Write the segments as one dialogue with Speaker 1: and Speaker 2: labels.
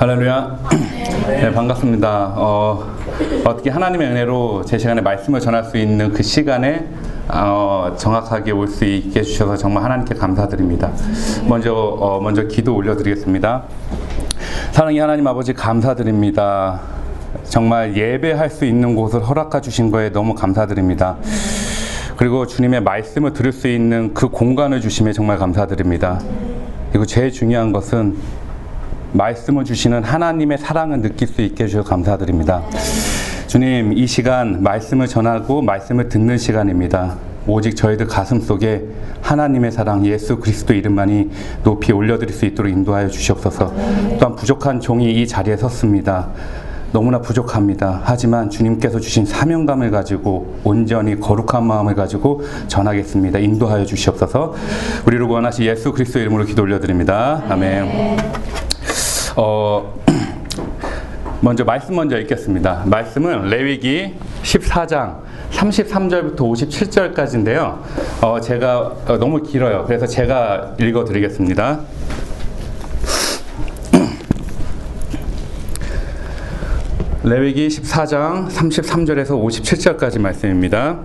Speaker 1: 할렐루야. 네, 반갑습니다. 어, 어떻게 하나님의 은혜로 제 시간에 말씀을 전할 수 있는 그 시간에 어, 정확하게 올 수 있게 해주셔서 정말 하나님께 감사드립니다. 먼저, 어, 먼저 기도 올려드리겠습니다. 사랑의 하나님 아버지 감사드립니다. 정말 예배할 수 있는 곳을 허락해 주신 거에 너무 감사드립니다. 그리고 주님의 말씀을 들을 수 있는 그 공간을 주심에 정말 감사드립니다. 그리고 제일 중요한 것은 말씀을 주시는 하나님의 사랑을 느낄 수 있게 해주셔서 감사드립니다. 주님, 이 시간 말씀을 전하고 말씀을 듣는 시간입니다. 오직 저희들 가슴 속에 하나님의 사랑 예수 그리스도 이름만이 높이 올려드릴 수 있도록 인도하여 주시옵소서. 또한 부족한 종이 이 자리에 섰습니다. 너무나 부족합니다. 하지만 주님께서 주신 사명감을 가지고 온전히 거룩한 마음을 가지고 전하겠습니다. 인도하여 주시옵소서. 우리를 구원하시 예수 그리스도 이름으로 기도 올려드립니다. 아멘. 어, 먼저 말씀 먼저 읽겠습니다. 말씀은 레위기 14장 33절부터 57절까지인데요. 어, 제가 어, 너무 길어요. 그래서 제가 읽어 드리겠습니다. 레위기 14장 33절에서 57절까지 말씀입니다.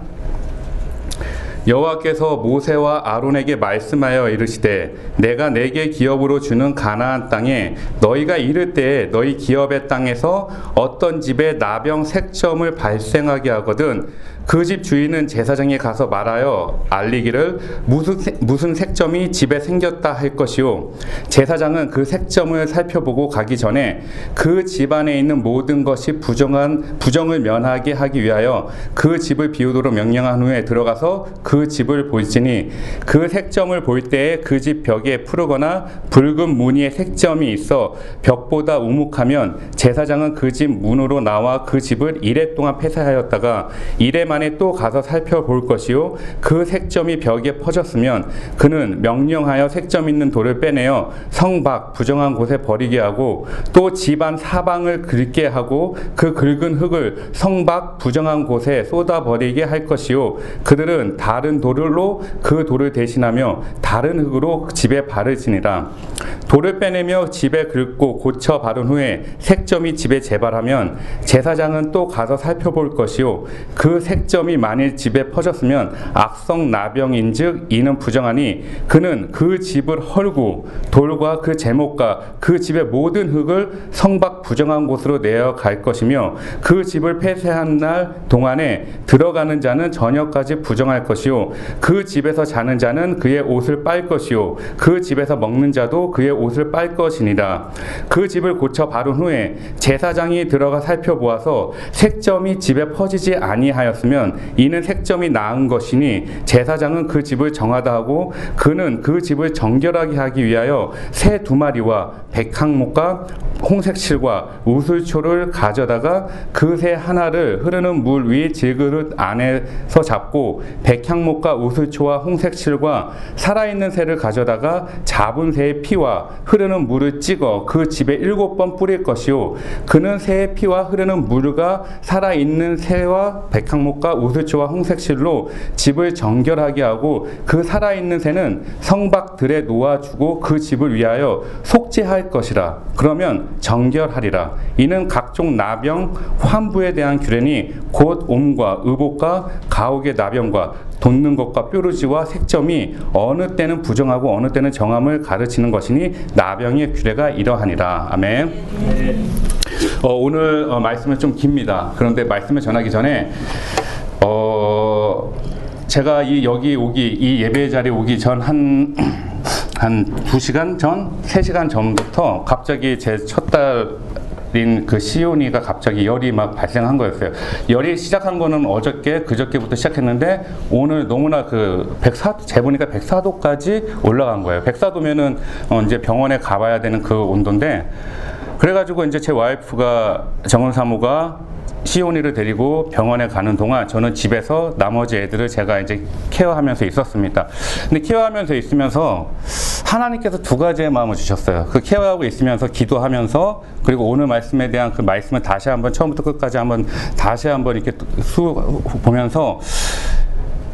Speaker 1: 여호와께서 모세와 아론에게 말씀하여 이르시되 내가 내게 기업으로 주는 가나안 땅에 너희가 이를 때에 너희 기업의 땅에서 어떤 집에 나병 색점을 발생하게 하거든 그 집 주인은 제사장에 가서 말하여 알리기를 무슨, 무슨 색점이 집에 생겼다 할 것이요 제사장은 그 색점을 살펴보고 가기 전에 그 집안에 있는 모든 것이 부정한 부정을 면하게 하기 위하여 그 집을 비우도록 명령한 후에 들어가서 그 집을 볼지니 그 색점을 볼 때에 그 집 벽에 푸르거나 붉은 무늬의 색점이 있어 벽보다 우묵하면 제사장은 그 집 문으로 나와 그 집을 이래 동안 폐쇄하였다가 이래 만에 또 가서 살펴볼 것이요. 그 색점이 벽에 퍼졌으면 그는 명령하여 색점 있는 돌을 빼내어 성밖 부정한 곳에 버리게 하고 또 집안 사방을 긁게 하고 그 긁은 흙을 성밖 부정한 곳에 쏟아 버리게 할 것이요. 그들은 다른 돌로 그 돌을 대신하며 다른 흙으로 집에 바르지니라. 돌을 빼내며 집에 긁고 고쳐 바른 후에 색점이 집에 재발하면 제사장은 또 가서 살펴볼 것이요. 그 색 점이 만일 집에 퍼졌으면 악성 나병인즉 이는 부정하니 그는 그 집을 헐고 돌과 그 제목과 그 집의 모든 흙을 성밖 부정한 곳으로 내어 갈 것이며 그 집을 폐쇄한 날 동안에 들어가는 자는 저녁까지 부정할 것이요. 그 집에서 자는 자는 그의 옷을 빨 것이요. 그 집에서 먹는 자도 그의 옷을 빨 것이니라. 그 집을 고쳐 바른 후에 제사장이 들어가 살펴보아서 색점이 집에 퍼지지 아니하였으 면 이는 색점이 나은 것이니 제사장은 그 집을 정하다 하고 그는 그 집을 정결하게 하기 위하여 새 두 마리와 백항목과 홍색 실과 우슬초를 가져다가 그 새 하나를 흐르는 물위 질그릇 안에서 잡고 백향목과 우슬초와 홍색 실과 살아있는 새를 가져다가 잡은 새의 피와 흐르는 물을 찍어 그 집에 일곱 번 뿌릴 것이요. 그는 새의 피와 흐르는 물과 살아있는 새와 백향목과 우슬초와 홍색 실로 집을 정결하게 하고 그 살아있는 새는 성박들에 놓아주고 그 집을 위하여 속죄할 것이라 그러면 정결하리라. 이는 각종 나병, 환부에 대한 규례니 곧 옴과 의복과 가옥의 나병과 돋는 것과 뾰루지와 색점이 어느 때는 부정하고 어느 때는 정함을 가르치는 것이니 나병의 규례가 이러하니라. 아멘. 어, 오늘 어, 말씀은 좀 깁니다. 그런데 말씀을 전하기 전에 어, 제가 이 여기 오기 이 예배 자리에 오기 전 한 한 2시간 전, 3시간 전부터 갑자기 제 첫 딸인 그 시온이가 갑자기 열이 막 발생한 거였어요. 열이 시작한 거는 어저께, 그저께부터 시작했는데 오늘 너무나 그 104, 재보니까 104도까지 올라간 거예요. 104도면은 어 이제 병원에 가봐야 되는 그 온도인데 그래가지고 이제 제 와이프가 정원 사모가 시온이를 데리고 병원에 가는 동안 저는 집에서 나머지 애들을 제가 이제 케어하면서 있었습니다. 근데 케어하면서 있으면서 하나님께서 두 가지의 마음을 주셨어요. 그 케어하고 있으면서 기도하면서 그리고 오늘 말씀에 대한 그 말씀을 다시 한번 처음부터 끝까지 한번 다시 한번 이렇게 수 보면서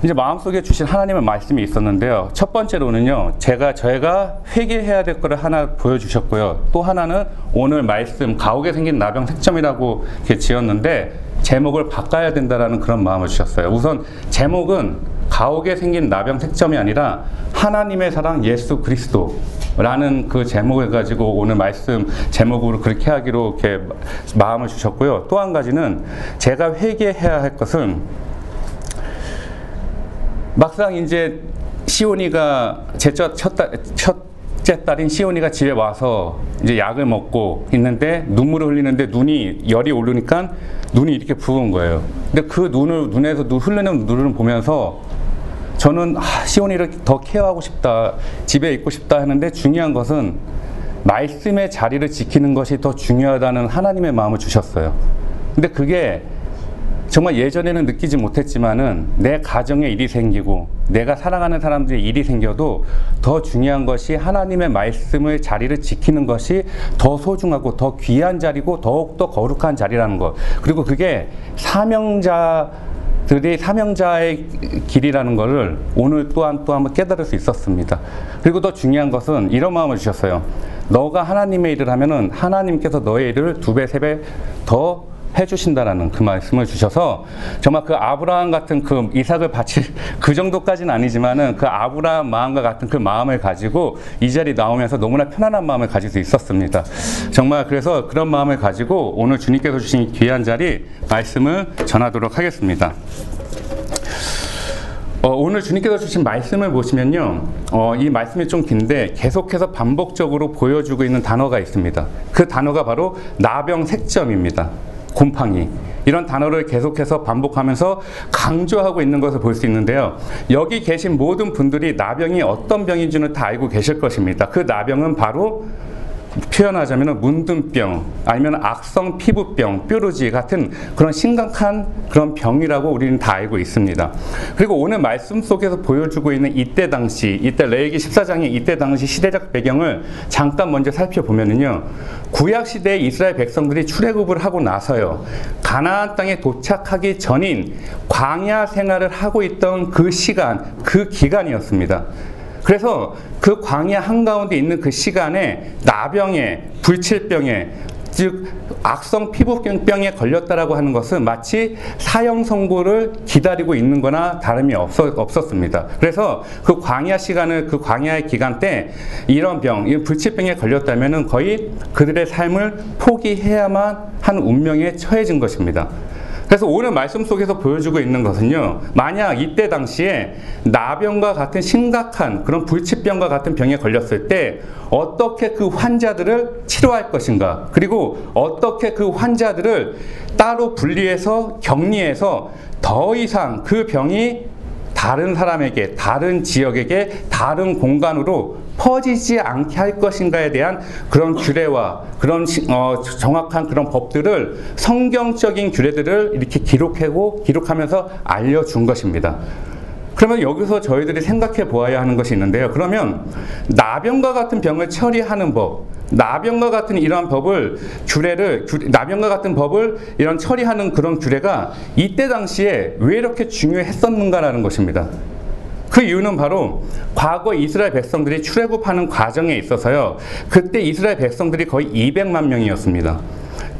Speaker 1: 이제 마음속에 주신 하나님의 말씀이 있었는데요. 첫 번째로는요, 제가 저희가 회개해야 될 거를 하나 보여주셨고요. 또 하나는 오늘 말씀 가옥에 생긴 나병 색점이라고 이렇게 지었는데 제목을 바꿔야 된다라는 그런 마음을 주셨어요. 우선 제목은 가옥에 생긴 나병 색점이 아니라 하나님의 사랑 예수 그리스도 라는 그 제목을 가지고 오늘 말씀 제목으로 그렇게 하기로 이렇게 마음을 주셨고요. 또 한 가지는 제가 회개해야 할 것은 막상 이제 시온이가 제첫 첫째 딸인 시온이가 집에 와서 이제 약을 먹고 있는데 눈물을 흘리는데 눈이 열이 오르니까 눈이 이렇게 부은 거예요. 근데 그 눈을 눈에서 눈 흘리는 눈을 보면서 저는 아, 시온이를 더 케어하고 싶다, 집에 있고 싶다 하는데 중요한 것은 말씀의 자리를 지키는 것이 더 중요하다는 하나님의 마음을 주셨어요. 근데 그게 정말 예전에는 느끼지 못했지만은 내 가정에 일이 생기고 내가 사랑하는 사람들의 일이 생겨도 더 중요한 것이 하나님의 말씀의 자리를 지키는 것이 더 소중하고 더 귀한 자리고 더욱더 거룩한 자리라는 것. 그리고 그게 사명자 들이 사명자의 길이라는 것을 오늘 또한 또 한번 깨달을 수 있었습니다. 그리고 더 중요한 것은 이런 마음을 주셨어요. 너가 하나님의 일을 하면은 하나님께서 너의 일을 두 배, 세 배 더 해주신다라는 그 말씀을 주셔서 정말 그 아브라함 같은 그 이삭을 바칠 그 정도까지는 아니지만은 그 아브라함 마음과 같은 그 마음을 가지고 이 자리 나오면서 너무나 편안한 마음을 가질 수 있었습니다. 정말 그래서 그런 마음을 가지고 오늘 주님께서 주신 귀한 자리 말씀을 전하도록 하겠습니다. 어, 오늘 주님께서 주신 말씀을 보시면요, 어, 이 말씀이 좀 긴데 계속해서 반복적으로 보여주고 있는 단어가 있습니다. 그 단어가 바로 나병 색점입니다. 곰팡이 이런 단어를 계속해서 반복하면서 강조하고 있는 것을 볼 수 있는데요. 여기 계신 모든 분들이 나병이 어떤 병인지는 다 알고 계실 것입니다. 그 나병은 바로 표현하자면 문둥병 아니면 악성 피부병, 뾰루지 같은 그런 심각한 그런 병이라고 우리는 다 알고 있습니다. 그리고 오늘 말씀 속에서 보여주고 있는 이때 당시, 이때 레이기 14장의 이때 당시 시대적 배경을 잠깐 먼저 살펴보면은요. 구약 시대에 이스라엘 백성들이 출애굽을 하고 나서요. 가나안 땅에 도착하기 전인 광야 생활을 하고 있던 그 시간, 그 기간이었습니다. 그래서 그 광야 한가운데 있는 그 시간에 나병에 불칠병에 즉 악성 피부병에 걸렸다라고 하는 것은 마치 사형 선고를 기다리고 있는 거나 다름이 없었, 없었습니다. 그래서 그 광야 시간을 그 광야의 기간 때 이런 병, 이 불치병에 걸렸다면 거의 그들의 삶을 포기해야만 한 운명에 처해진 것입니다. 그래서 오늘 말씀 속에서 보여주고 있는 것은요, 만약 이때 당시에 나병과 같은 심각한 그런 불치병과 같은 병에 걸렸을 때 어떻게 그 환자들을 치료할 것인가, 그리고 어떻게 그 환자들을 따로 분리해서 격리해서 더 이상 그 병이 다른 사람에게, 다른 지역에게, 다른 공간으로 퍼지지 않게 할 것인가에 대한 그런 규례와 그런 어, 정확한 그런 법들을 성경적인 규례들을 이렇게 기록하고 기록하면서 알려준 것입니다. 그러면 여기서 저희들이 생각해 보아야 하는 것이 있는데요. 그러면 나병과 같은 병을 처리하는 법, 나병과 같은 이러한 법을 규례를 나병과 같은 법을 이런 처리하는 그런 규례가 이때 당시에 왜 이렇게 중요했었는가라는 것입니다. 그 이유는 바로 과거 이스라엘 백성들이 출애굽하는 과정에 있어서요. 그때 이스라엘 백성들이 거의 200만 명이었습니다.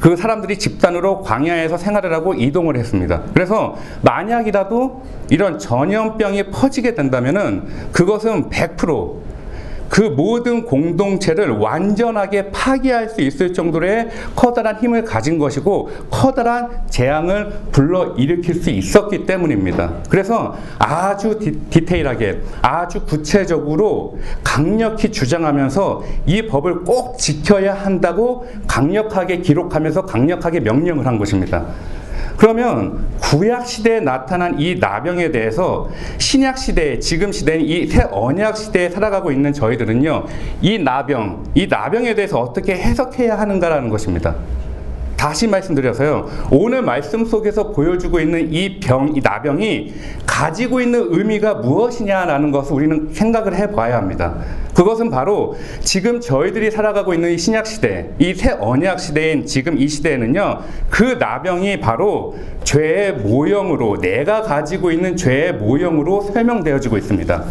Speaker 1: 그 사람들이 집단으로 광야에서 생활을 하고 이동을 했습니다. 그래서 만약이라도 이런 전염병이 퍼지게 된다면은 그것은 100% 그 모든 공동체를 완전하게 파괴할 수 있을 정도의 커다란 힘을 가진 것이고 커다란 재앙을 불러 일으킬 수 있었기 때문입니다. 그래서 아주 디, 테일하게 아주 구체적으로 강력히 주장하면서 이 법을 꼭 지켜야 한다고 강력하게 기록하면서 강력하게 명령을 한 것입니다. 그러면 구약 시대에 나타난 이 나병에 대해서 신약 시대, 지금 시대인 이 새 언약 시대에 살아가고 있는 저희들은요, 이 나병, 이 나병에 대해서 어떻게 해석해야 하는가라는 것입니다. 다시 말씀드려서요. 오늘 말씀 속에서 보여주고 있는 이 병, 이 나병이 가지고 있는 의미가 무엇이냐라는 것을 우리는 생각을 해봐야 합니다. 그것은 바로 지금 저희들이 살아가고 있는 이 신약 시대, 이 새 언약 시대인 지금 이 시대에는요, 그 나병이 바로 죄의 모형으로, 내가 가지고 있는 죄의 모형으로 설명되어지고 있습니다.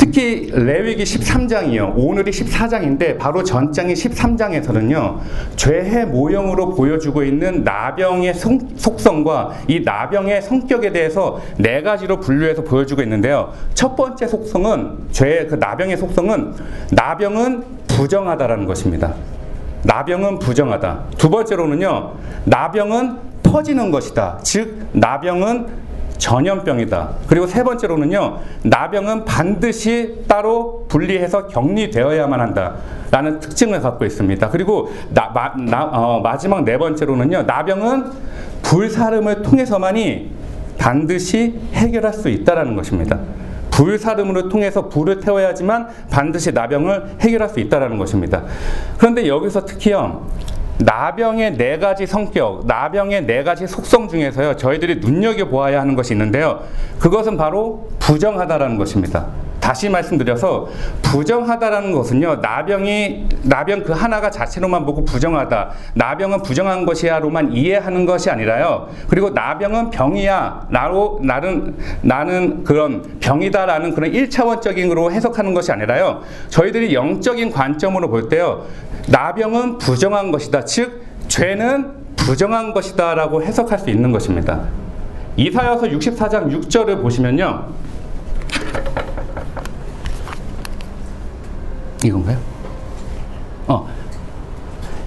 Speaker 1: 특히 레위기 13장이요. 오늘이 14장인데 바로 전장이 13장에서는요. 죄의 모형으로 보여주고 있는 나병의 속성과 이 나병의 성격에 대해서 네 가지로 분류해서 보여주고 있는데요. 첫 번째 속성은 죄의 그 나병의 속성은 나병은 부정하다라는 것입니다. 나병은 부정하다. 두 번째로는요. 나병은 퍼지는 것이다. 즉 나병은 전염병이다. 그리고 세 번째로는요, 나병은 반드시 따로 분리해서 격리되어야만 한다. 라는 특징을 갖고 있습니다. 그리고 나, 마, 나, 어, 마지막 네 번째로는요, 나병은 불사름을 통해서만이 반드시 해결할 수 있다라는 것입니다. 불사름으로 통해서 불을 태워야지만 반드시 나병을 해결할 수 있다라는 것입니다. 그런데 여기서 특히요, 나병의 네 가지 성격, 나병의 네 가지 속성 중에서요, 저희들이 눈여겨보아야 하는 것이 있는데요. 그것은 바로 부정하다라는 것입니다. 다시 말씀드려서 부정하다라는 것은요 나병이 나병 그 하나가 자체로만 보고 부정하다 나병은 부정한 것이야로만 이해하는 것이 아니라요 그리고 나병은 병이야 나로 나는 나는 그런 병이다라는 그런 일차원적인으로 해석하는 것이 아니라요 저희들이 영적인 관점으로 볼 때요 나병은 부정한 것이다. 즉 죄는 부정한 것이다 라고 해석할 수 있는 것입니다. 이사야서 64장 6절을 보시면요. 이건가요? 어.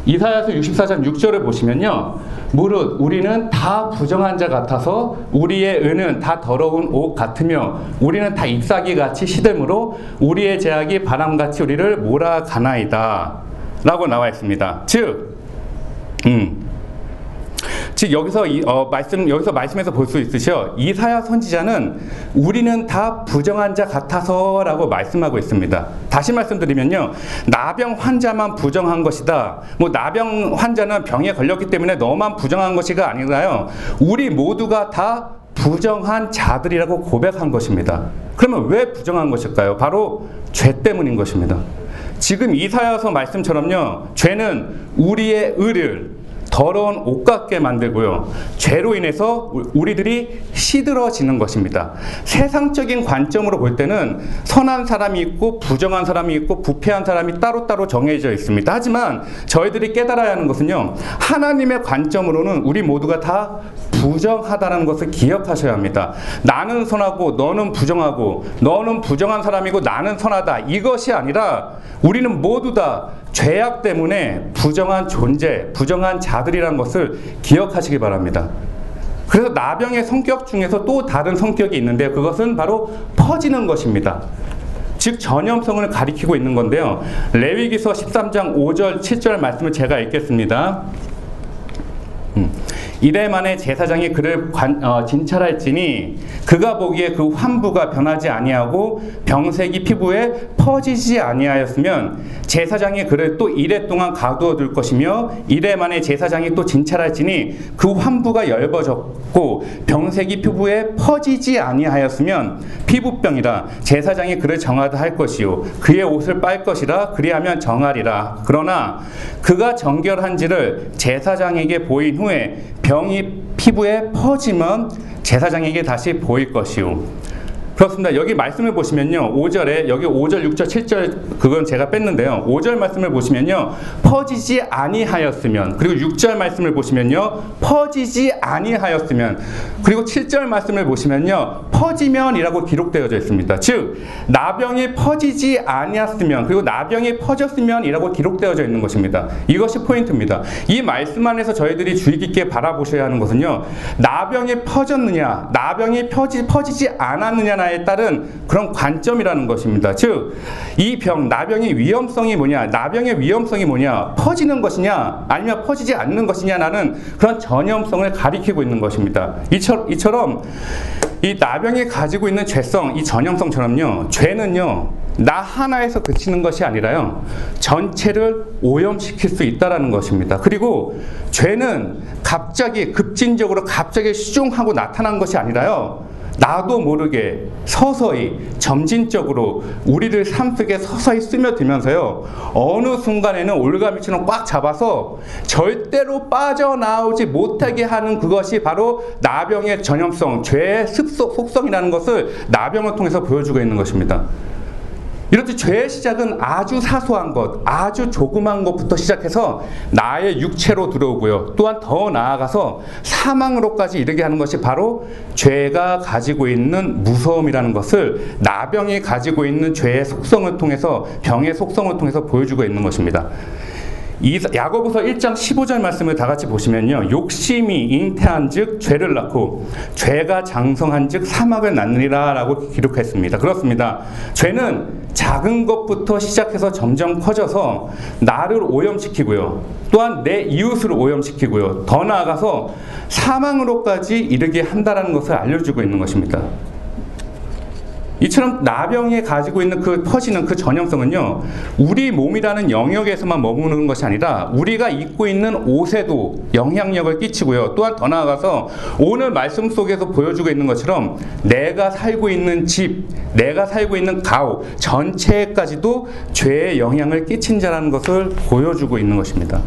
Speaker 1: 이사야서 64장 6절을 보시면요. 무릇 우리는 다 부정한 자 같아서 우리의 은은 다 더러운 옷 같으며 우리는 다 잎사귀 같이 시들므로 우리의 제약이 바람같이 우리를 몰아가나이다. 라고 나와 있습니다. 즉, 음, 즉 여기서 이, 어, 말씀 여기서 말씀에서 볼 수 있으셔 이사야 선지자는 우리는 다 부정한 자 같아서라고 말씀하고 있습니다. 다시 말씀드리면요 나병 환자만 부정한 것이다. 뭐 나병 환자는 병에 걸렸기 때문에 너만 부정한 것이가 아니라요 우리 모두가 다 부정한 자들이라고 고백한 것입니다. 그러면 왜 부정한 것일까요? 바로 죄 때문인 것입니다. 지금 이사야서 말씀처럼요. 죄는 우리의 의를 더러운 옷 같게 만들고요. 죄로 인해서 우리들이 시들어지는 것입니다. 세상적인 관점으로 볼 때는 선한 사람이 있고 부정한 사람이 있고 부패한 사람이 따로따로 정해져 있습니다. 하지만 저희들이 깨달아야 하는 것은요. 하나님의 관점으로는 우리 모두가 다 부정하다는 것을 기억하셔야 합니다. 나는 선하고 너는 부정하고 너는 부정한 사람이고 나는 선하다. 이것이 아니라 우리는 모두 다 죄악 때문에 부정한 존재, 부정한 자들이라는 것을 기억하시기 바랍니다. 그래서 나병의 성격 중에서 또 다른 성격이 있는데 그것은 바로 퍼지는 것입니다. 즉 전염성을 가리키고 있는 건데요. 레위기서 13장 5절 7절 말씀을 제가 읽겠습니다. 음. 이래 만에 제사장이 그를 관, 어, 진찰할지니 그가 보기에 그 환부가 변하지 아니하고 병색이 피부에 퍼지지 아니하였으면 제사장이 그를 또 이래 동안 가두어 둘 것이며 이래 만에 제사장이 또 진찰할지니 그 환부가 엷어졌고 병색이 피부에 퍼지지 아니하였으면 피부병이라 제사장이 그를 정하다 할 것이요 그의 옷을 빨 것이라 그리하면 정하리라 그러나 그가 정결한지를 제사장에게 보인 후에 병이 피부에 퍼지면 제사장에게 다시 보일 것이요 그렇습니다. 여기 말씀을 보시면요. 5절에 여기 5절, 6절, 7절 그건 제가 뺐는데요. 5절 말씀을 보시면요. 퍼지지 아니하였으면 그리고 6절 말씀을 보시면요. 퍼지지 아니하였으면 그리고 7절 말씀을 보시면요. 퍼지면이라고 기록되어져 있습니다. 즉 나병이 퍼지지 아니었으면 그리고 나병이 퍼졌으면이라고 기록되어져 있는 것입니다. 이것이 포인트입니다. 이 말씀 안에서 저희들이 주의 깊게 바라보셔야 하는 것은요. 나병이 퍼졌느냐, 나병이 퍼지, 퍼지지 않았느냐 하나에 따른 그런 관점이라는 것입니다. 즉, 이 병, 나병의 위험성이 뭐냐, 나병의 위험성이 뭐냐, 퍼지는 것이냐, 아니면 퍼지지 않는 것이냐라는 그런 전염성을 가리키고 있는 것입니다. 이처럼, 이처럼 이 나병이 가지고 있는 죄성, 이 전염성처럼요, 죄는요, 나 하나에서 그치는 것이 아니라요, 전체를 오염시킬 수 있다라는 것입니다. 그리고 죄는 갑자기 급진적으로 갑자기 시중하고 나타난 것이 아니라요, 나도 모르게 서서히 점진적으로 우리들 삶 속에 서서히 스며들면서요 어느 순간에는 올가미처럼 꽉 잡아서 절대로 빠져나오지 못하게 하는 그것이 바로 나병의 전염성, 죄의 습속, 속성이라는 것을 나병을 통해서 보여주고 있는 것입니다. 이렇듯 죄의 시작은 아주 사소한 것, 아주 조그만 것부터 시작해서 나의 육체로 들어오고요. 또한 더 나아가서 사망으로까지 이르게 하는 것이 바로 죄가 가지고 있는 무서움이라는 것을 나병이 가지고 있는 죄의 속성을 통해서 병의 속성을 통해서 보여주고 있는 것입니다. 이 야고보서 1장 15절 말씀을 다 같이 보시면요. 욕심이 잉태한즉 죄를 낳고 죄가 장성한즉 사막을 낳느니라라고 기록했습니다. 그렇습니다. 죄는 작은 것부터 시작해서 점점 커져서 나를 오염시키고요. 또한 내 이웃을 오염시키고요. 더 나아가서 사망으로까지 이르게 한다라는 것을 알려주고 있는 것입니다. 이처럼 나병이 가지고 있는 그 퍼지는 그 전형성은요, 우리 몸이라는 영역에서만 머무는 것이 아니라 우리가 입고 있는 옷에도 영향력을 끼치고요. 또한 더 나아가서 오늘 말씀 속에서 보여주고 있는 것처럼 내가 살고 있는 집, 내가 살고 있는 가옥 전체까지도 죄의 영향을 끼친 자라는 것을 보여주고 있는 것입니다.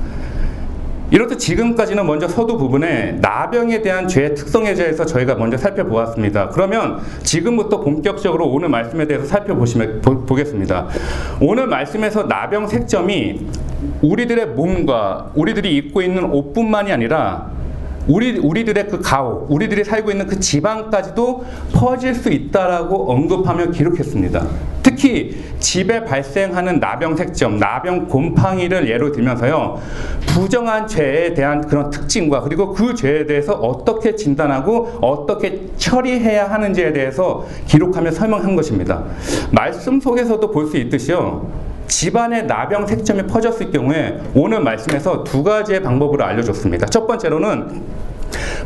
Speaker 1: 이렇듯 지금까지는 먼저 서두 부분에 나병에 대한 죄의 특성에 대해서 저희가 먼저 살펴보았습니다. 그러면 지금부터 본격적으로 오늘 말씀에 대해서 살펴보시면 보, 겠습니다 오늘 말씀에서 나병 색점이 우리들의 몸과 우리들이 입고 있는 옷뿐만이 아니라 우리 우리들의 그 가옥, 우리들이 살고 있는 그 지방까지도 퍼질 수 있다라고 언급하며 기록했습니다. 특히 집에 발생하는 나병 색점, 나병 곰팡이를 예로 들면서요. 부정한 죄에 대한 그런 특징과 그리고 그 죄에 대해서 어떻게 진단하고 어떻게 처리해야 하는지에 대해서 기록하며 설명한 것입니다. 말씀 속에서도 볼 수 있듯이요. 집안에 나병 색점이 퍼졌을 경우에 오늘 말씀에서 두 가지의 방법으로 알려줬습니다. 첫 번째로는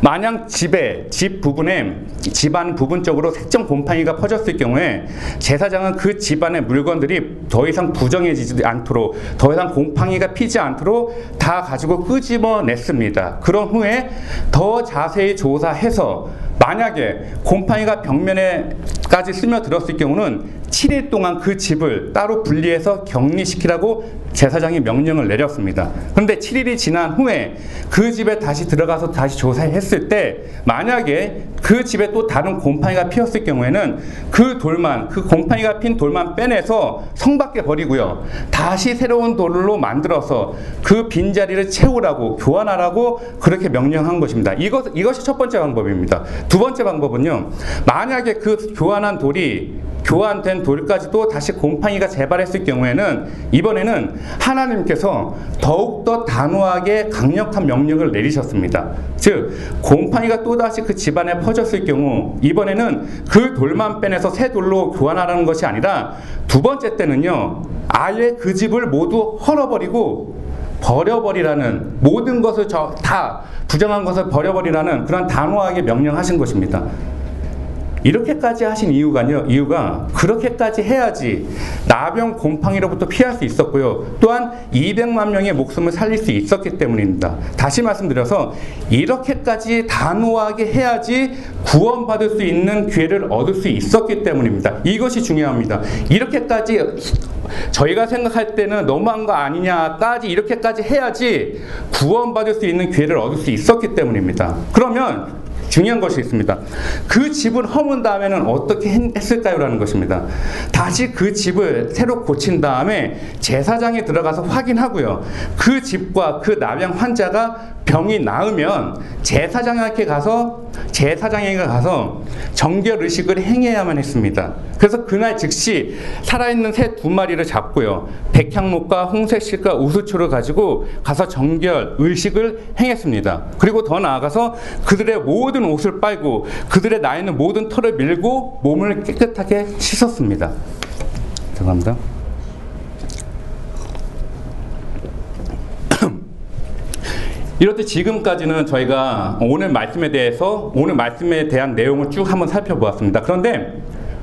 Speaker 1: 만약 집에 집 부분에 집안 부분적으로 색점 곰팡이가 퍼졌을 경우에 제사장은 그 집안의 물건들이 더 이상 부정해지지 않도록 더 이상 곰팡이가 피지 않도록 다 가지고 끄집어냈습니다. 그런 후에 더 자세히 조사해서 만약에 곰팡이가 벽면에까지 스며들었을 경우는 7일 동안 그 집을 따로 분리해서 격리시키라고 제사장이 명령을 내렸습니다. 그런데 7일이 지난 후에 그 집에 다시 들어가서 다시 조사했 을 때 만약에 그 집에 또 다른 곰팡이가 피었을 경우에는 그 돌만 그 곰팡이가 핀 돌만 빼내서 성 밖에 버리고요. 다시 새로운 돌로 만들어서 그 빈자리를 채우라고 교환하라고 그렇게 명령한 것입니다. 이것 이것이 첫 번째 방법입니다. 두 번째 방법은요. 만약에 그 교환한 돌이 교환된 돌까지도 다시 곰팡이가 재발했을 경우에는 이번에는 하나님께서 더욱더 단호하게 강력한 명령을 내리셨습니다. 즉, 곰팡이가 또다시 그 집안에 퍼 졌을 경우 이번에는 그 돌만 빼내서 새 돌로 교환하라는 것이 아니라 두 번째 때는요, 아예 그 집을 모두 헐어버리고 버려버리라는 모든 것을 다 부정한 것을 버려버리라는 그런 단호하게 명령하신 것입니다. 이렇게까지 하신 이유가요, 이유가 그렇게까지 해야지 나병 곰팡이로부터 피할 수 있었고요. 또한 200만 명의 목숨을 살릴 수 있었기 때문입니다. 다시 말씀드려서 이렇게까지 단호하게 해야지 구원받을 수 있는 기회를 얻을 수 있었기 때문입니다. 이것이 중요합니다. 이렇게까지 저희가 생각할 때는 너무한 거 아니냐까지 이렇게까지 해야지 구원받을 수 있는 기회를 얻을 수 있었기 때문입니다. 그러면 중요한 것이 있습니다. 그 집을 허문 다음에는 어떻게 했을까요? 라는 것입니다. 다시 그 집을 새로 고친 다음에 제사장에 들어가서 확인하고요. 그 집과 그 나병 환자가 병이 나으면 제사장에게 가서 제사장에게 가서 정결 의식을 행해야만 했습니다. 그래서 그날 즉시 살아있는 새 두 마리를 잡고요. 백향목과 홍색실과 우수초를 가지고 가서 정결 의식을 행했습니다. 그리고 더 나아가서 그들의 모든 옷을 빨고 그들의 나 있는 모든 털을 밀고 몸을 깨끗하게 씻었습니다. 죄송합니다. 이렇듯 지금까지는 저희가 오늘 말씀에 대해서 오늘 말씀에 대한 내용을 쭉 한번 살펴보았습니다. 그런데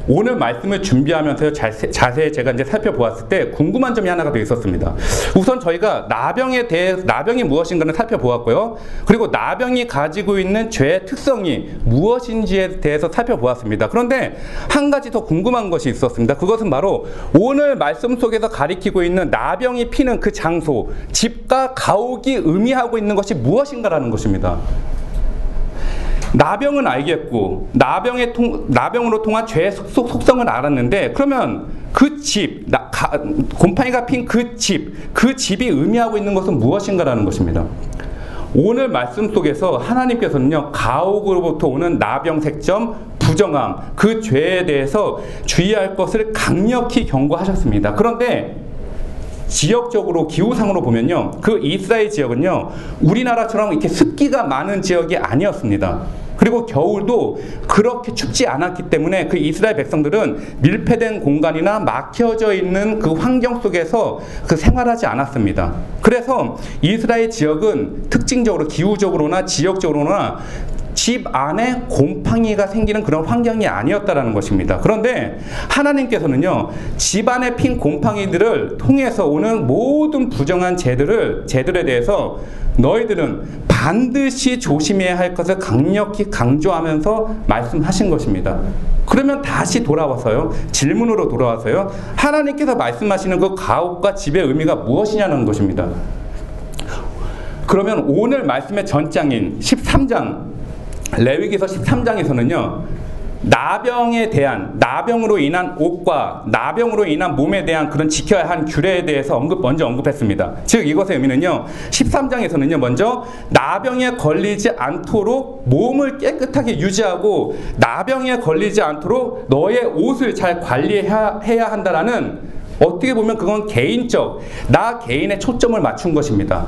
Speaker 1: 오늘 말씀을 준비하면서 자세히 제가 이제 살펴보았을 때 궁금한 점이 하나가 더 있었습니다. 우선 저희가 나병에 대해 나병이 무엇인가를 살펴보았고요. 그리고 나병이 가지고 있는 죄의 특성이 무엇인지에 대해서 살펴보았습니다. 그런데 한 가지 더 궁금한 것이 있었습니다. 그것은 바로 오늘 말씀 속에서 가리키고 있는 나병이 피는 그 장소, 집과 가옥이 의미하고 있는 것이 무엇인가라는 것입니다. 나병은 알겠고 나병의 통, 나병으로 통한 죄의 속, 속성을 알았는데 그러면 그 집, 나, 가, 곰팡이가 핀 그 집, 그 집이 의미하고 있는 것은 무엇인가라는 것입니다. 오늘 말씀 속에서 하나님께서는요 가옥으로부터 오는 나병 색점 부정함 그 죄에 대해서 주의할 것을 강력히 경고하셨습니다. 그런데 지역적으로 기후상으로 보면요. 그 이스라엘 지역은요. 우리나라처럼 이렇게 습기가 많은 지역이 아니었습니다. 그리고 겨울도 그렇게 춥지 않았기 때문에 그 이스라엘 백성들은 밀폐된 공간이나 막혀져 있는 그 환경 속에서 그 생활하지 않았습니다. 그래서 이스라엘 지역은 특징적으로 기후적으로나 지역적으로나 집 안에 곰팡이가 생기는 그런 환경이 아니었다라는 것입니다. 그런데 하나님께서는요, 집 안에 핀 곰팡이들을 통해서 오는 모든 부정한 죄들을, 죄들에 대해서 너희들은 반드시 조심해야 할 것을 강력히 강조하면서 말씀하신 것입니다. 그러면 다시 돌아와서요, 질문으로 돌아와서요, 하나님께서 말씀하시는 그 가옥과 집의 의미가 무엇이냐는 것입니다. 그러면 오늘 말씀의 전장인 13장 레위기서 13장에서는요. 나병에 대한 나병으로 인한 옷과 나병으로 인한 몸에 대한 그런 지켜야 한 규례에 대해서 언급 먼저 언급했습니다. 즉 이것의 의미는요. 13장에서는요. 먼저 나병에 걸리지 않도록 몸을 깨끗하게 유지하고 나병에 걸리지 않도록 너의 옷을 잘 관리해야 한다라는 어떻게 보면 그건 개인적 나 개인의 초점을 맞춘 것입니다.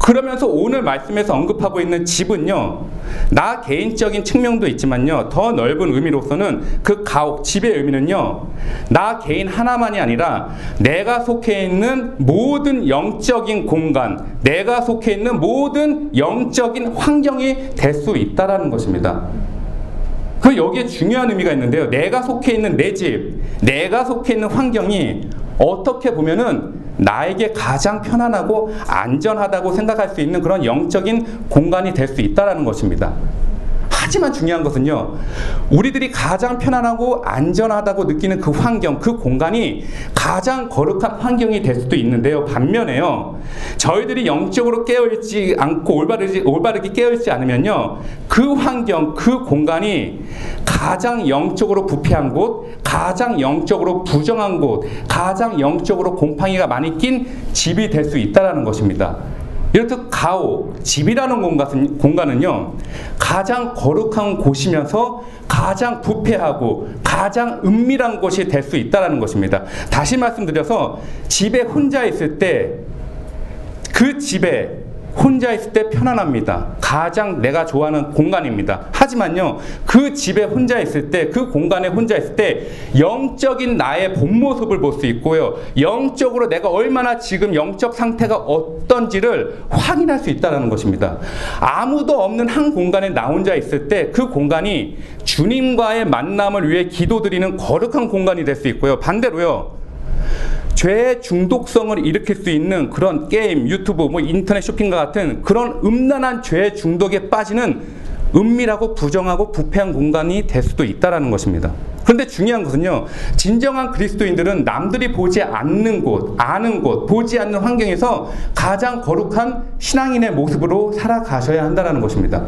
Speaker 1: 그러면서 오늘 말씀에서 언급하고 있는 집은요, 나 개인적인 측면도 있지만요, 더 넓은 의미로서는 그 가옥, 집의 의미는요, 나 개인 하나만이 아니라 내가 속해 있는 모든 영적인 공간, 내가 속해 있는 모든 영적인 환경이 될 수 있다라는 것입니다. 그 여기에 중요한 의미가 있는데요. 내가 속해 있는 내 집, 내가 속해 있는 환경이 어떻게 보면은 나에게 가장 편안하고 안전하다고 생각할 수 있는 그런 영적인 공간이 될 수 있다라는 것입니다. 하지만 중요한 것은요, 우리들이 가장 편안하고 안전하다고 느끼는 그 환경, 그 공간이 가장 거룩한 환경이 될 수도 있는데요. 반면에요, 저희들이 영적으로 깨어있지 않고 올바르지, 올바르게 깨어있지 않으면요, 그 환경, 그 공간이 가장 영적으로 부패한 곳, 가장 영적으로 부정한 곳, 가장 영적으로 곰팡이가 많이 낀 집이 될 수 있다는 것입니다. 이렇듯 가오, 집이라는 공간은, 공간은요, 가장 거룩한 곳이면서 가장 부패하고 가장 은밀한 곳이 될 수 있다는 것입니다. 다시 말씀드려서 집에 혼자 있을 때 그 집에 혼자 있을 때 편안합니다. 가장 내가 좋아하는 공간입니다. 하지만요, 그 집에 혼자 있을 때, 그 공간에 혼자 있을 때, 영적인 나의 본 모습을 볼 수 있고요. 영적으로 내가 얼마나 지금 영적 상태가 어떤지를 확인할 수 있다는 것입니다. 아무도 없는 한 공간에 나 혼자 있을 때, 그 공간이 주님과의 만남을 위해 기도드리는 거룩한 공간이 될 수 있고요. 반대로요, 죄의 중독성을 일으킬 수 있는 그런 게임, 유튜브, 뭐 인터넷 쇼핑과 같은 그런 음란한 죄의 중독에 빠지는 은밀하고 부정하고 부패한 공간이 될 수도 있다라는 것입니다. 그런데 중요한 것은요, 진정한 그리스도인들은 남들이 보지 않는 곳, 아는 곳, 보지 않는 환경에서 가장 거룩한 신앙인의 모습으로 살아가셔야 한다는 것입니다.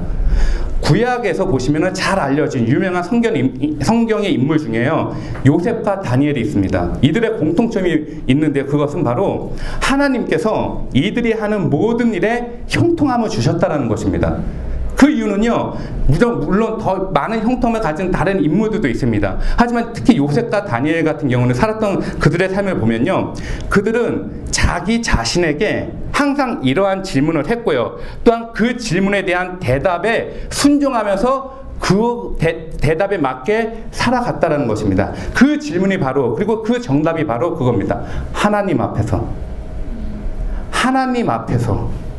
Speaker 1: 구약에서 보시면 잘 알려진 유명한 성경, 성경의 인물 중에요. 요셉과 다니엘이 있습니다. 이들의 공통점이 있는데 그것은 바로 하나님께서 이들이 하는 모든 일에 형통함을 주셨다는 것입니다. 그 이유는요, 물론 더 많은 형통을 가진 다른 인물들도 있습니다. 하지만 특히 요셉과 다니엘 같은 경우는 살았던 그들의 삶을 보면요, 그들은 자기 자신에게 항상 이러한 질문을 했고요. 또한 그 질문에 대한 대답에 순종하면서 그 대, 대답에 맞게 살아갔다는 것입니다. 그 질문이 바로, 그리고 그 정답이 바로 그겁니다. 하나님 앞에서. 하나님 앞에서.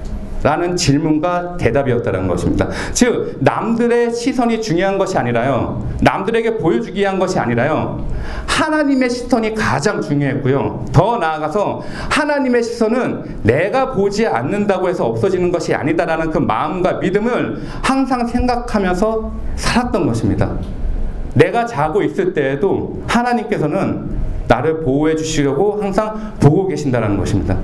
Speaker 1: 라는 질문과 대답이었다는 것입니다. 즉, 남들의 시선이 중요한 것이 아니라요. 남들에게 보여주기 위한 것이 아니라요. 하나님의 시선이 가장 중요했고요. 더 나아가서 하나님의 시선은 내가 보지 않는다고 해서 없어지는 것이 아니다라는 그 마음과 믿음을 항상 생각하면서 살았던 것입니다. 내가 자고 있을 때에도 하나님께서는 나를 보호해 주시려고 항상 보고 계신다는 것입니다.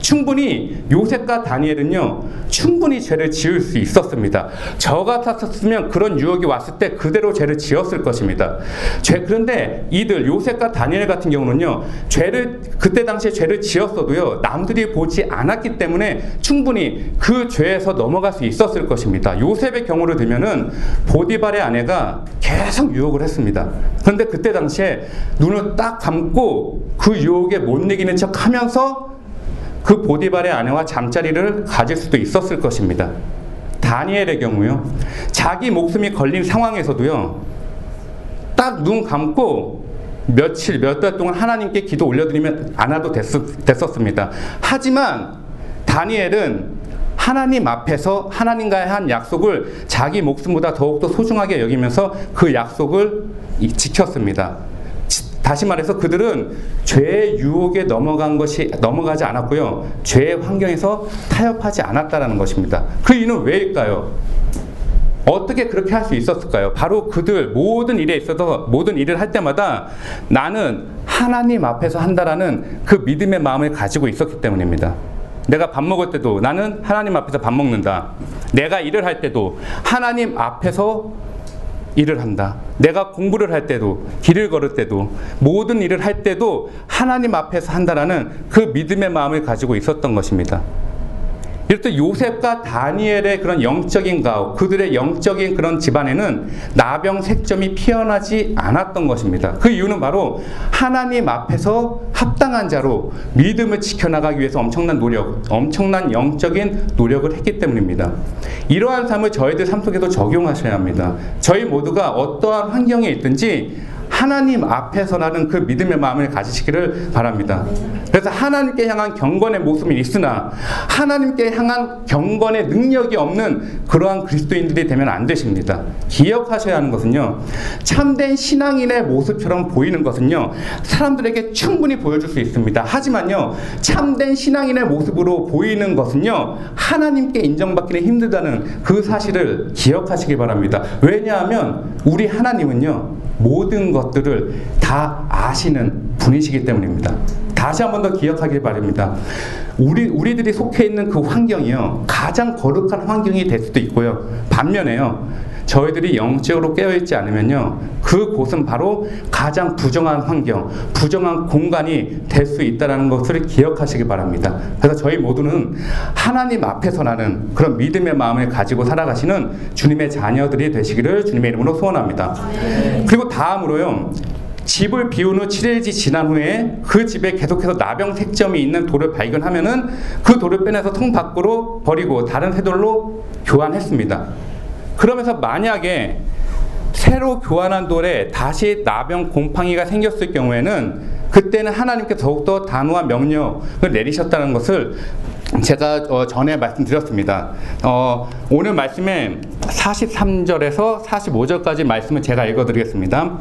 Speaker 1: 충분히 요셉과 다니엘은요, 충분히 죄를 지을 수 있었습니다. 저 같았으면 그런 유혹이 왔을 때 그대로 죄를 지었을 것입니다. 죄, 그런데 이들, 요셉과 다니엘 같은 경우는요, 죄를, 그때 당시에 죄를 지었어도요, 남들이 보지 않았기 때문에 충분히 그 죄에서 넘어갈 수 있었을 것입니다. 요셉의 경우를 들면은 보디발의 아내가 계속 유혹을 했습니다. 그런데 그때 당시에 눈을 딱 감고 그 유혹에 못 이기는 척 하면서 그 보디발의 아내와 잠자리를 가질 수도 있었을 것입니다. 다니엘의 경우요. 자기 목숨이 걸린 상황에서도요. 딱 눈 감고 며칠, 몇 달 동안 하나님께 기도 올려드리면 안 와도 됐, 됐었습니다. 하지만 다니엘은 하나님 앞에서 하나님과의 한 약속을 자기 목숨보다 더욱더 소중하게 여기면서 그 약속을 지켰습니다. 다시 말해서 그들은 죄의 유혹에 넘어간 것이 넘어가지 않았고요. 죄의 환경에서 타협하지 않았다라는 것입니다. 그 이유는 왜일까요? 어떻게 그렇게 할 수 있었을까요? 바로 그들 모든 일에 있어서 모든 일을 할 때마다 나는 하나님 앞에서 한다라는 그 믿음의 마음을 가지고 있었기 때문입니다. 내가 밥 먹을 때도 나는 하나님 앞에서 밥 먹는다. 내가 일을 할 때도 하나님 앞에서 일을 한다. 내가 공부를 할 때도, 길을 걸을 때도, 모든 일을 할 때도 하나님 앞에서 한다라는 그 믿음의 마음을 가지고 있었던 것입니다. 때 요셉과 다니엘의 그런 영적인 가옥, 그들의 영적인 그런 집안에는 나병 색점이 피어나지 않았던 것입니다. 그 이유는 바로 하나님 앞에서 합당한 자로 믿음을 지켜나가기 위해서 엄청난 노력, 엄청난 영적인 노력을 했기 때문입니다. 이러한 삶을 저희들 삶 속에도 적용하셔야 합니다. 저희 모두가 어떠한 환경에 있든지 하나님 앞에서 나는 그 믿음의 마음을 가지시기를 바랍니다. 그래서 하나님께 향한 경건의 모습이 있으나 하나님께 향한 경건의 능력이 없는 그러한 그리스도인들이 되면 안 되십니다. 기억하셔야 하는 것은요. 참된 신앙인의 모습처럼 보이는 것은요. 사람들에게 충분히 보여줄 수 있습니다. 하지만요. 참된 신앙인의 모습으로 보이는 것은요. 하나님께 인정받기는 힘들다는 그 사실을 기억하시기 바랍니다. 왜냐하면 우리 하나님은요. 모든 것들을 다 아시는 분이시기 때문입니다. 다시 한 번 더 기억하길 바랍니다. 우리, 우리들이 속해 있는 그 환경이요. 가장 거룩한 환경이 될 수도 있고요. 반면에요. 저희들이 영적으로 깨어있지 않으면요. 그 곳은 바로 가장 부정한 환경, 부정한 공간이 될 수 있다는 것을 기억하시기 바랍니다. 그래서 저희 모두는 하나님 앞에서 나는 그런 믿음의 마음을 가지고 살아가시는 주님의 자녀들이 되시기를 주님의 이름으로 소원합니다. 그리고 다음으로요. 집을 비운 후 7일이 지난 후에 그 집에 계속해서 나병 색점이 있는 돌을 발견하면은 그 돌을 빼내서 통 밖으로 버리고 다른 새 돌로 교환했습니다. 그러면서 만약에 새로 교환한 돌에 다시 나병 곰팡이가 생겼을 경우에는 그때는 하나님께 더욱더 단호한 명령을 내리셨다는 것을 제가 어, 전에 말씀드렸습니다. 어, 오늘 말씀에 43절에서 45절까지 말씀을 제가 읽어드리겠습니다.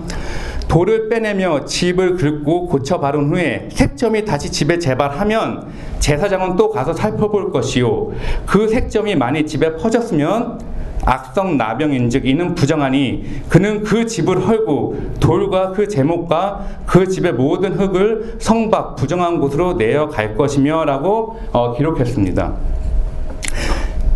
Speaker 1: 돌을 빼내며 집을 긁고 고쳐 바른 후에 색점이 다시 집에 재발하면 제사장은 또 가서 살펴볼 것이요. 그 색점이 많이 집에 퍼졌으면 악성 나병인즉 이는 부정하니 그는 그 집을 헐고 돌과 그 제목과 그 집의 모든 흙을 성박 부정한 곳으로 내어 갈 것이며라고 어, 기록했습니다.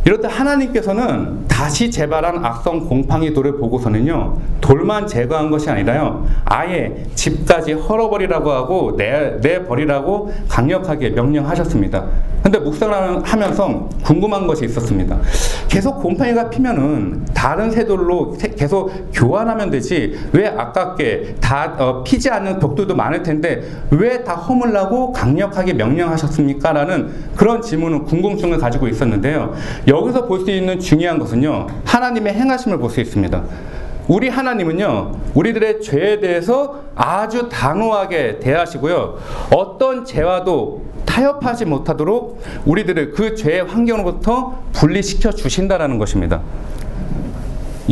Speaker 1: 이럴 때 하나님께서는 다시 재발한 악성 곰팡이 돌을 보고서는요 돌만 제거한 것이 아니라요 아예 집까지 헐어버리라고 하고 내, 내버리라고 강력하게 명령하셨습니다. 근데 묵상을 하면서 궁금한 것이 있었습니다. 계속 곰팡이가 피면은 다른 새돌로 계속 교환하면 되지 왜 아깝게 다 어, 피지 않는 벽돌도 많을 텐데 왜 다 허물라고 강력하게 명령하셨습니까? 라는 그런 질문은 궁금증을 가지고 있었는데요. 여기서 볼 수 있는 중요한 것은요. 하나님의 행하심을 볼 수 있습니다. 우리 하나님은요, 우리들의 죄에 대해서 아주 단호하게 대하시고요, 어떤 죄와도 타협하지 못하도록 우리들을 그 죄의 환경으로부터 분리시켜 주신다라는 것입니다.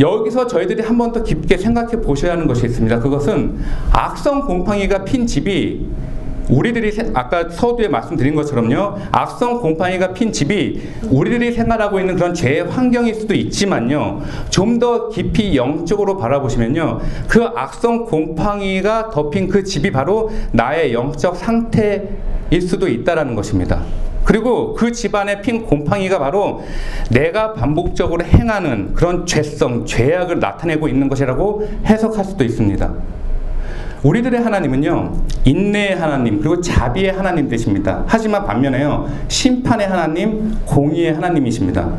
Speaker 1: 여기서 저희들이 한 번 더 깊게 생각해 보셔야 하는 것이 있습니다. 그것은 악성 곰팡이가 핀 집이 우리들이 아까 서두에 말씀드린 것처럼요. 악성 곰팡이가 핀 집이 우리들이 생활하고 있는 그런 죄의 환경일 수도 있지만요. 좀 더 깊이 영적으로 바라보시면요. 그 악성 곰팡이가 덮인 그 집이 바로 나의 영적 상태일 수도 있다라는 것입니다. 그리고 그 집안에 핀 곰팡이가 바로 내가 반복적으로 행하는 그런 죄성, 죄악을 나타내고 있는 것이라고 해석할 수도 있습니다. 우리들의 하나님은요, 인내의 하나님, 그리고 자비의 하나님 되십니다. 하지만 반면에요, 심판의 하나님, 공의의 하나님이십니다.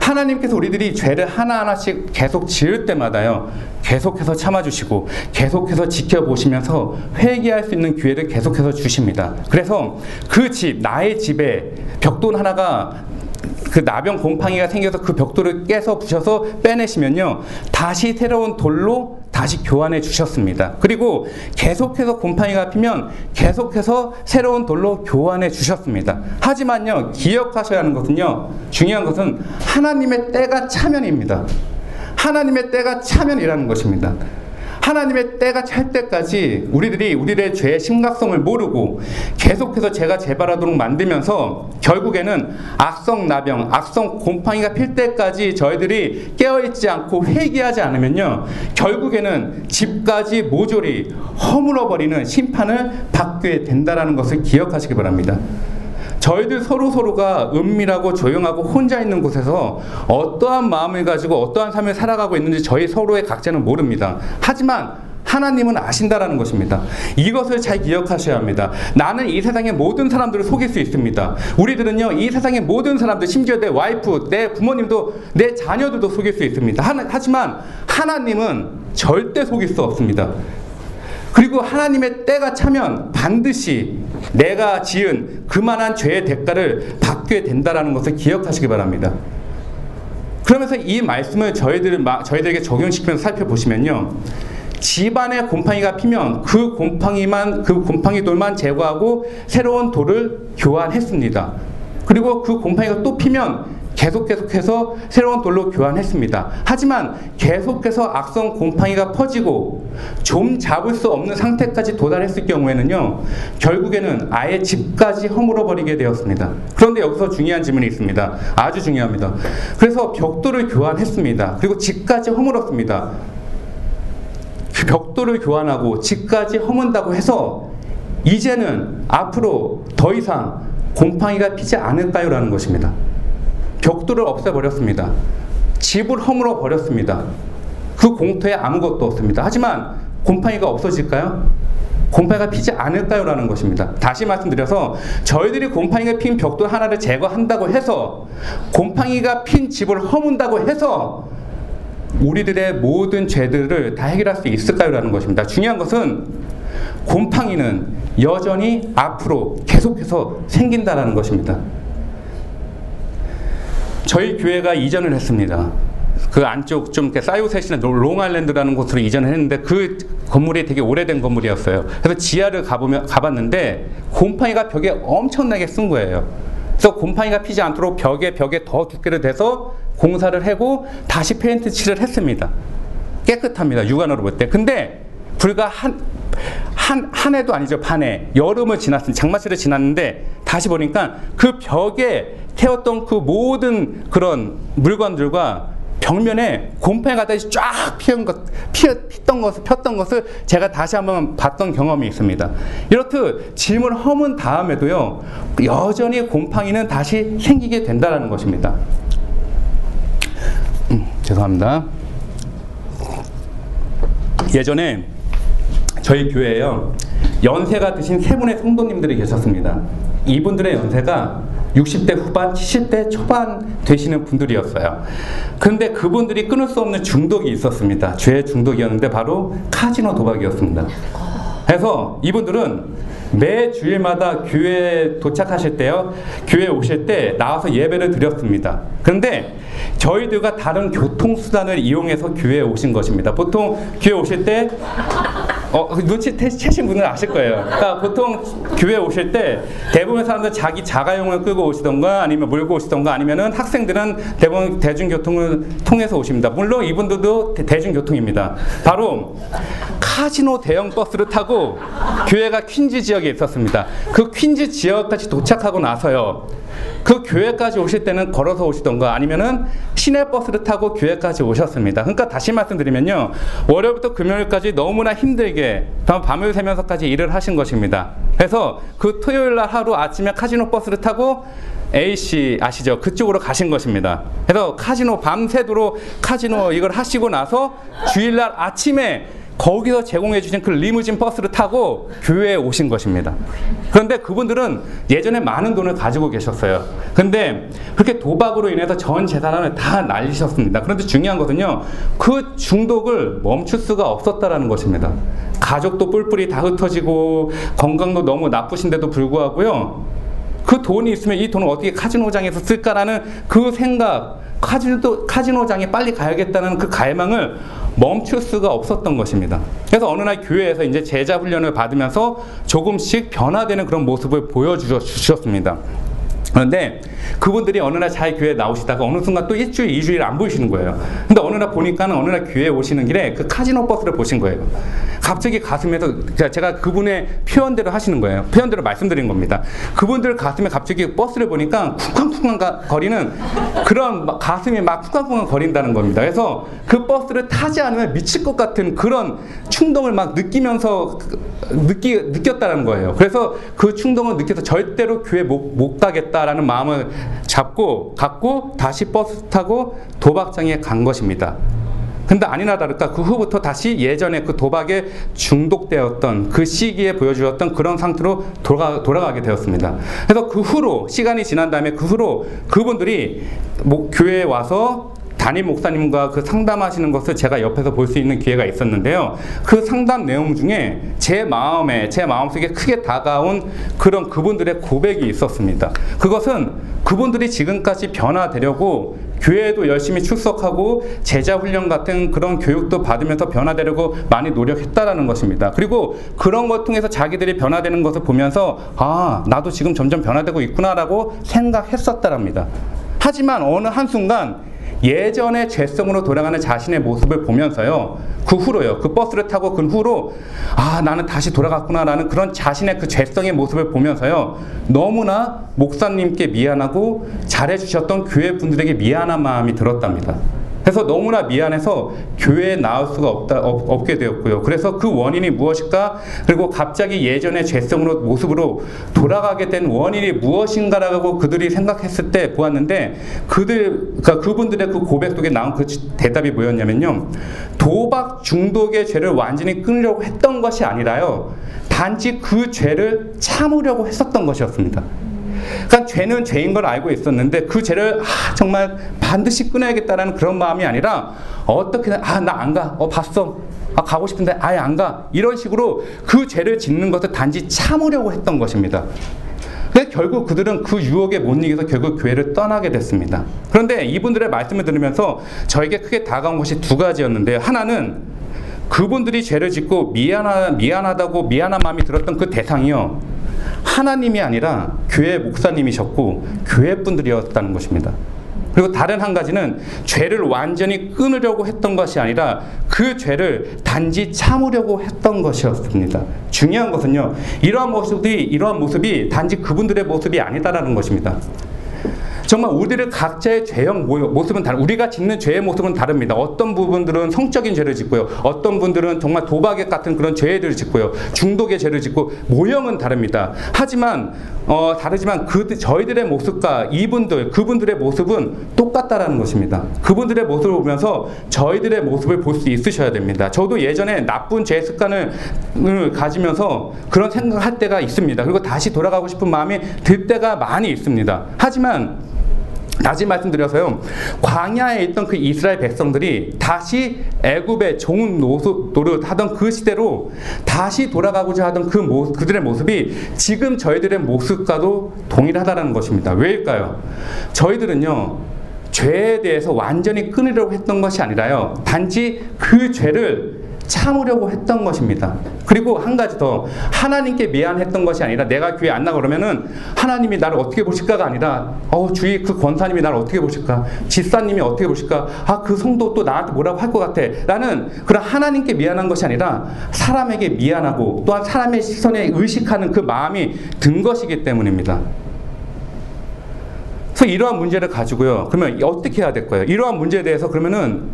Speaker 1: 하나님께서 우리들이 죄를 하나하나씩 계속 지을 때마다요, 계속해서 참아주시고, 계속해서 지켜보시면서 회개할 수 있는 기회를 계속해서 주십니다. 그래서 그 집, 나의 집에 벽돌 하나가 그 나병 곰팡이가 생겨서 그 벽돌을 깨서 부셔서 빼내시면요. 다시 새로운 돌로 다시 교환해 주셨습니다. 그리고 계속해서 곰팡이가 피면 계속해서 새로운 돌로 교환해 주셨습니다. 하지만요, 기억하셔야 하는 것은요, 중요한 것은 하나님의 때가 차면입니다. 하나님의 때가 차면이라는 것입니다. 하나님의 때가 찰 때까지 우리들이 우리의 죄의 심각성을 모르고 계속해서 죄가 재발하도록 만들면서 결국에는 악성 나병, 악성 곰팡이가 필 때까지 저희들이 깨어있지 않고 회개하지 않으면요. 결국에는 집까지 모조리 허물어버리는 심판을 받게 된다는 것을 기억하시기 바랍니다. 저희들 서로 서로가 은밀하고 조용하고 혼자 있는 곳에서 어떠한 마음을 가지고 어떠한 삶을 살아가고 있는지 저희 서로의 각자는 모릅니다. 하지만 하나님은 아신다라는 것입니다. 이것을 잘 기억하셔야 합니다. 나는 이 세상의 모든 사람들을 속일 수 있습니다. 우리들은요, 이 세상의 모든 사람들, 심지어 내 와이프, 내 부모님도, 내 자녀들도 속일 수 있습니다. 하지만 하나님은 절대 속일 수 없습니다. 그리고 하나님의 때가 차면 반드시 내가 지은 그만한 죄의 대가를 받게 된다라는 것을 기억하시기 바랍니다. 그러면서 이 말씀을 저희들, 저희들에게 적용시키면서 살펴보시면요. 집안에 곰팡이가 피면 그 곰팡이만, 그 곰팡이 돌만 제거하고 새로운 돌을 교환했습니다. 그리고 그 곰팡이가 또 피면 계속 계속해서 새로운 돌로 교환했습니다. 하지만 계속해서 악성 곰팡이가 퍼지고 좀 잡을 수 없는 상태까지 도달했을 경우에는요, 결국에는 아예 집까지 허물어 버리게 되었습니다. 그런데 여기서 중요한 질문이 있습니다. 아주 중요합니다. 그래서 벽돌을 교환했습니다. 그리고 집까지 허물었습니다. 그 벽돌을 교환하고 집까지 허문다고 해서 이제는 앞으로 더 이상 곰팡이가 피지 않을까요? 라는 것입니다. 벽돌을 없애버렸습니다. 집을 허물어 버렸습니다. 그 공터에 아무것도 없습니다. 하지만 곰팡이가 없어질까요? 곰팡이가 피지 않을까요? 라는 것입니다. 다시 말씀드려서 저희들이 곰팡이가 핀 벽돌 하나를 제거한다고 해서 곰팡이가 핀 집을 허문다고 해서 우리들의 모든 죄들을 다 해결할 수 있을까요? 라는 것입니다. 중요한 것은 곰팡이는 여전히 앞으로 계속해서 생긴다라는 것입니다. 저희 교회가 이전을 했습니다. 그 안쪽 좀 사이오셋이나 롱아일랜드라는 곳으로 이전을 했는데 그 건물이 되게 오래된 건물이었어요. 그래서 지하를 가보면 가봤는데 곰팡이가 벽에 엄청나게 쓴 거예요. 그래서 곰팡이가 피지 않도록 벽에 벽에 더 두께를 대서 공사를 하고 다시 페인트 칠을 했습니다. 깨끗합니다. 육안으로 볼 때. 근데 불과 한, 한, 한 해도 아니죠. 반해. 여름을 지났습니다. 장마철을 지났는데 다시 보니까 그 벽에 태웠던 그 모든 그런 물건들과 벽면에 곰팡이가 다시 쫙 피운 것, 피, 피던 것을, 폈던 것을 제가 다시 한번 봤던 경험이 있습니다. 이렇듯 짐을 허문 다음에도요, 여전히 곰팡이는 다시 생기게 된다는 것입니다. 음, 죄송합니다. 예전에 저희 교회에요, 연세가 드신 세 분의 성도님들이 계셨습니다. 이분들의 연세가 60대 후반, 70대 초반 되시는 분들이었어요. 그런데 그분들이 끊을 수 없는 중독이 있었습니다. 죄 중독이었는데 바로 카지노 도박이었습니다. 그래서 이분들은 매 주일마다 교회에 도착하실 때요, 교회 오실 때 나와서 예배를 드렸습니다. 그런데 저희들과 다른 교통수단을 이용해서 교회에 오신 것입니다. 보통 교회 오실 때 어, 눈치 채신 분은 아실 거예요. 그러니까 보통 교회 오실 때 대부분 사람들 자기 자가용을 끌고 오시던가 아니면 몰고 오시던가 아니면은 학생들은 대부분 대중교통을 통해서 오십니다. 물론 이분들도 대, 중교통입니다 바로 카지노 대형 버스를 타고 교회가 퀸즈 지역에 있었습니다. 그 퀸즈 지역까지 도착하고 나서요. 그 교회까지 오실 때는 걸어서 오시던가 아니면은 시내 버스를 타고 교회까지 오셨습니다. 그러니까 다시 말씀드리면요. 월요일부터 금요일까지 너무나 힘들게 밤을 새면서까지 일을 하신 것입니다. 그래서 그 토요일 날 하루 아침에 카지노 버스를 타고 A씨 아시죠? 그쪽으로 가신 것입니다. 그래서 카지노 밤새도록 카지노 이걸 하시고 나서 주일날 아침에 거기서 제공해 주신 그 리무진 버스를 타고 교회에 오신 것입니다. 그런데 그분들은 예전에 많은 돈을 가지고 계셨어요. 근데 그렇게 도박으로 인해서 전 재산을 다 날리셨습니다. 그런데 중요한 것은요. 그 중독을 멈출 수가 없었다라는 것입니다. 가족도 뿔뿔이 다 흩어지고 건강도 너무 나쁘신데도 불구하고요. 그 돈이 있으면 이 돈을 어떻게 카지노장에서 쓸까라는 그 생각, 카지노, 카지노장에 빨리 가야겠다는 그 갈망을 멈출 수가 없었던 것입니다. 그래서 어느 날 교회에서 이제 제자 훈련을 받으면서 조금씩 변화되는 그런 모습을 보여주셨습니다. 그런데 그분들이 어느 날 잘 교회 나오시다가 어느 순간 또 일주일, 이주일 안 보이시는 거예요. 근데 어느 날 보니까는 어느 날 교회에 오시는 길에 그 카지노 버스를 보신 거예요. 갑자기 가슴에서 제가 그분의 표현대로 하시는 거예요. 표현대로 말씀드린 겁니다. 그분들 가슴에 갑자기 버스를 보니까 쿵쾅쿵쾅 거리는 그런 가슴이 막 쿵쾅쿵쾅 거린다는 겁니다. 그래서 그 버스를 타지 않으면 미칠 것 같은 그런 충동을 막 느끼면서 느끼, 느꼈다는 거예요. 그래서 그 충동을 느껴서 절대로 교회 못, 못 가겠다라는 마음을 잡고 갖고 다시 버스 타고 도박장에 간 것입니다. 근데 아니나 다를까 그 후부터 다시 예전에 그 도박에 중독되었던 그 시기에 보여주었던 그런 상태로 돌아가, 돌아가게 되었습니다. 그래서 그 후로 시간이 지난 다음에 그 후로 그분들이 뭐 교회에 와서 담임 목사님과 그 상담하시는 것을 제가 옆에서 볼 수 있는 기회가 있었는데요. 그 상담 내용 중에 제 마음에, 제 마음속에 크게 다가온 그런 그분들의 고백이 있었습니다. 그것은 그분들이 지금까지 변화되려고 교회에도 열심히 출석하고 제자 훈련 같은 그런 교육도 받으면서 변화되려고 많이 노력했다라는 것입니다. 그리고 그런 것 통해서 자기들이 변화되는 것을 보면서 아, 나도 지금 점점 변화되고 있구나라고 생각했었다랍니다. 하지만 어느 한순간 예전의 죄성으로 돌아가는 자신의 모습을 보면서요. 그 후로요. 그 버스를 타고 그 후로 아, 나는 다시 돌아갔구나라는 그런 자신의 그 죄성의 모습을 보면서요. 너무나 목사님께 미안하고 잘해 주셨던 교회 분들에게 미안한 마음이 들었답니다. 그래서 너무나 미안해서 교회에 나올 수가 없다, 없, 게 되었고요. 그래서 그 원인이 무엇일까? 그리고 갑자기 예전의 죄성으로 모습으로 돌아가게 된 원인이 무엇인가라고 그들이 생각했을 때 보았는데 그들 그러니까 그분들의 그 고백 속에 나온 그 대답이 뭐였냐면요. 도박 중독의 죄를 완전히 끊으려고 했던 것이 아니라요. 단지 그 죄를 참으려고 했었던 것이었습니다. 그러니까 죄는 죄인 걸 알고 있었는데 그 죄를 아, 정말 반드시 끊어야겠다라는 그런 마음이 아니라 어떻게든 아 나 안 가. 어 봤어. 아, 가고 싶은데 아예 안 가. 이런 식으로 그 죄를 짓는 것을 단지 참으려고 했던 것입니다. 근데 결국 그들은 그 유혹에 못 이겨서 결국 교회를 떠나게 됐습니다. 그런데 이분들의 말씀을 들으면서 저에게 크게 다가온 것이 두 가지였는데요. 하나는 그분들이 죄를 짓고 미안하, 미안하다고 미안한 마음이 들었던 그 대상이요. 하나님이 아니라 교회 목사님이셨고 교회 분들이었다는 것입니다. 그리고 다른 한 가지는 죄를 완전히 끊으려고 했던 것이 아니라 그 죄를 단지 참으려고 했던 것이었습니다. 중요한 것은요, 이러한 모습이, 이러한 모습이 단지 그분들의 모습이 아니다라는 것입니다. 정말 우리들의 각자의 죄형 모습은 다른 우리가 짓는 죄의 모습은 다릅니다. 어떤 부분들은 성적인 죄를 짓고요. 어떤 분들은 정말 도박에 같은 그런 죄들을 짓고요. 중독의 죄를 짓고 모형은 다릅니다. 하지만 어, 다르지만 그 저희들의 모습과 이분들 그분들의 모습은 똑같다라는 것입니다. 그분들의 모습을 보면서 저희들의 모습을 볼 수 있으셔야 됩니다. 저도 예전에 나쁜 죄 습관을 가지면서 그런 생각할 때가 있습니다. 그리고 다시 돌아가고 싶은 마음이 들 때가 많이 있습니다. 하지만 다시 말씀드려서요. 광야에 있던 그 이스라엘 백성들이 다시 애굽의 종 노릇 하던 그 시대로 다시 돌아가고자 하던 그 모습, 그들의 모습이 지금 저희들의 모습과도 동일하다는 것입니다. 왜일까요? 저희들은요. 죄에 대해서 완전히 끊으려고 했던 것이 아니라요. 단지 그 죄를 참으려고 했던 것입니다. 그리고 한 가지 더 하나님께 미안했던 것이 아니라 내가 교회 안 나가 그러면은 하나님이 나를 어떻게 보실까가 아니라 어 주위 그 권사님이 나를 어떻게 보실까 집사님이 어떻게 보실까 아 그 성도 또 나한테 뭐라고 할 것 같아 라는 그런 하나님께 미안한 것이 아니라 사람에게 미안하고 또한 사람의 시선에 의식하는 그 마음이 든 것이기 때문입니다. 그래서 이러한 문제를 가지고요. 그러면 어떻게 해야 될까요? 이러한 문제에 대해서 그러면은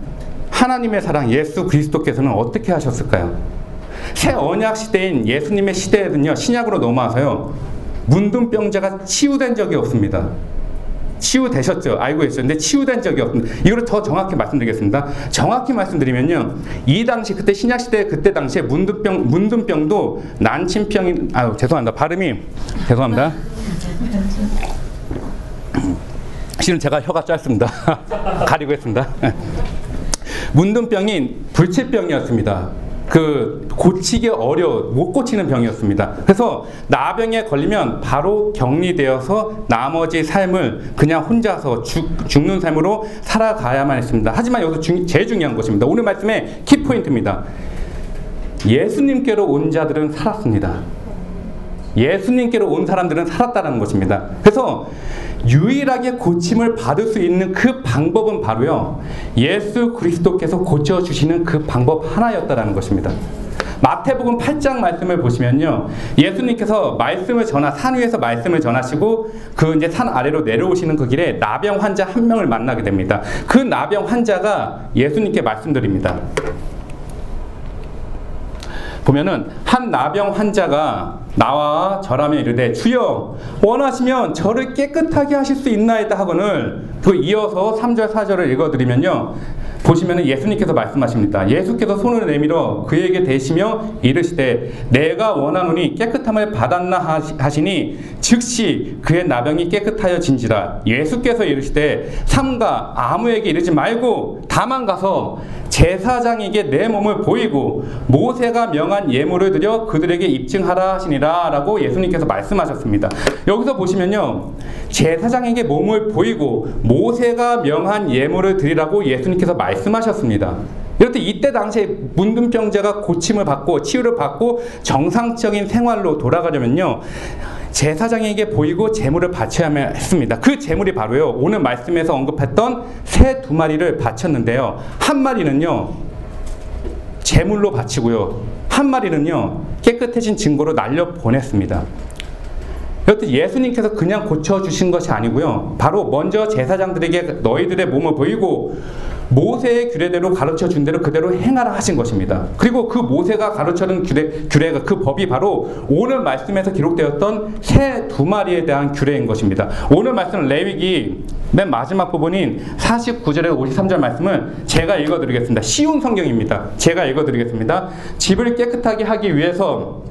Speaker 1: 하나님의 사랑 예수 그리스도께서는 어떻게 하셨을까요? 새 언약 시대인 예수님의 시대에는요 신약으로 넘어와서요 문둥병자가 치유된 적이 없습니다. 치유되셨죠. 알고 계셨는데 치유된 적이 없습니다. 이거를 더 정확히 말씀드리겠습니다. 정확히 말씀드리면요. 이 당시 그때 신약 시대 그때 당시에 문둥병 문둥병도 난침병이 아유 죄송합니다. 발음이 죄송합니다. 실은 제가 혀가 짧습니다. 가리고 했습니다. 문둥병이 불치병이었습니다. 그 고치기 어려 못 고치는 병이었습니다. 그래서 나병에 걸리면 바로 격리되어서 나머지 삶을 그냥 혼자서 죽, 죽는 삶으로 살아가야만 했습니다. 하지만 여기서 중, 제일 중요한 것입니다. 오늘 말씀의 키포인트입니다. 예수님께로 온 자들은 살았습니다. 예수님께로 온 사람들은 살았다는 것입니다. 그래서 유일하게 고침을 받을 수 있는 그 방법은 바로요. 예수 그리스도께서 고쳐 주시는 그 방법 하나였다라는 것입니다. 마태복음 8장 말씀을 보시면요. 예수님께서 말씀을 전하 산 위에서 말씀을 전하시고 그 이제 산 아래로 내려오시는 그 길에 나병 환자 한 명을 만나게 됩니다. 그 나병 환자가 예수님께 말씀드립니다. 보면은 한 나병 환자가 나와 절하며 이르되 주여 원하시면 저를 깨끗하게 하실 수 있나이다 하거늘 그 이어서 3절 4절을 읽어드리면요. 보시면 예수님께서 말씀하십니다. 예수께서 손을 내밀어 그에게 대시며 이르시되 내가 원하노니 깨끗함을 받았나 하시니 즉시 그의 나병이 깨끗하여 진지라. 예수께서 이르시되 삼가 아무에게 이르지 말고 다만 가서 제사장에게 내 몸을 보이고 모세가 명한 예물을 드려 그들에게 입증하라 하시니라 라고 예수님께서 말씀하셨습니다. 여기서 보시면요. 제사장에게 몸을 보이고 모세가 명한 예물을 드리라고 예수님께서 말씀하셨습니다. 이렇듯 이때 당시에 문둥병자가 고침을 받고 치유를 받고 정상적인 생활로 돌아가려면요. 제사장에게 보이고 재물을 바쳐야 했습니다. 그 재물이 바로요. 오늘 말씀에서 언급했던 새 두 마리를 바쳤는데요. 한 마리는요. 재물로 바치고요. 한 마리는요. 깨끗해진 증거로 날려 보냈습니다. 여튼 예수님께서 그냥 고쳐주신 것이 아니고요. 바로 먼저 제사장들에게 너희들의 몸을 보이고 모세의 규례대로 가르쳐 준 대로 그대로 행하라 하신 것입니다. 그리고 그 모세가 가르쳐준 규례, 규례가 그 법이 바로 오늘 말씀에서 기록되었던 새 두 마리에 대한 규례인 것입니다. 오늘 말씀은 레위기 맨 마지막 부분인 49절에 53절 말씀을 제가 읽어드리겠습니다. 쉬운 성경입니다. 제가 읽어드리겠습니다. 집을 깨끗하게 하기 위해서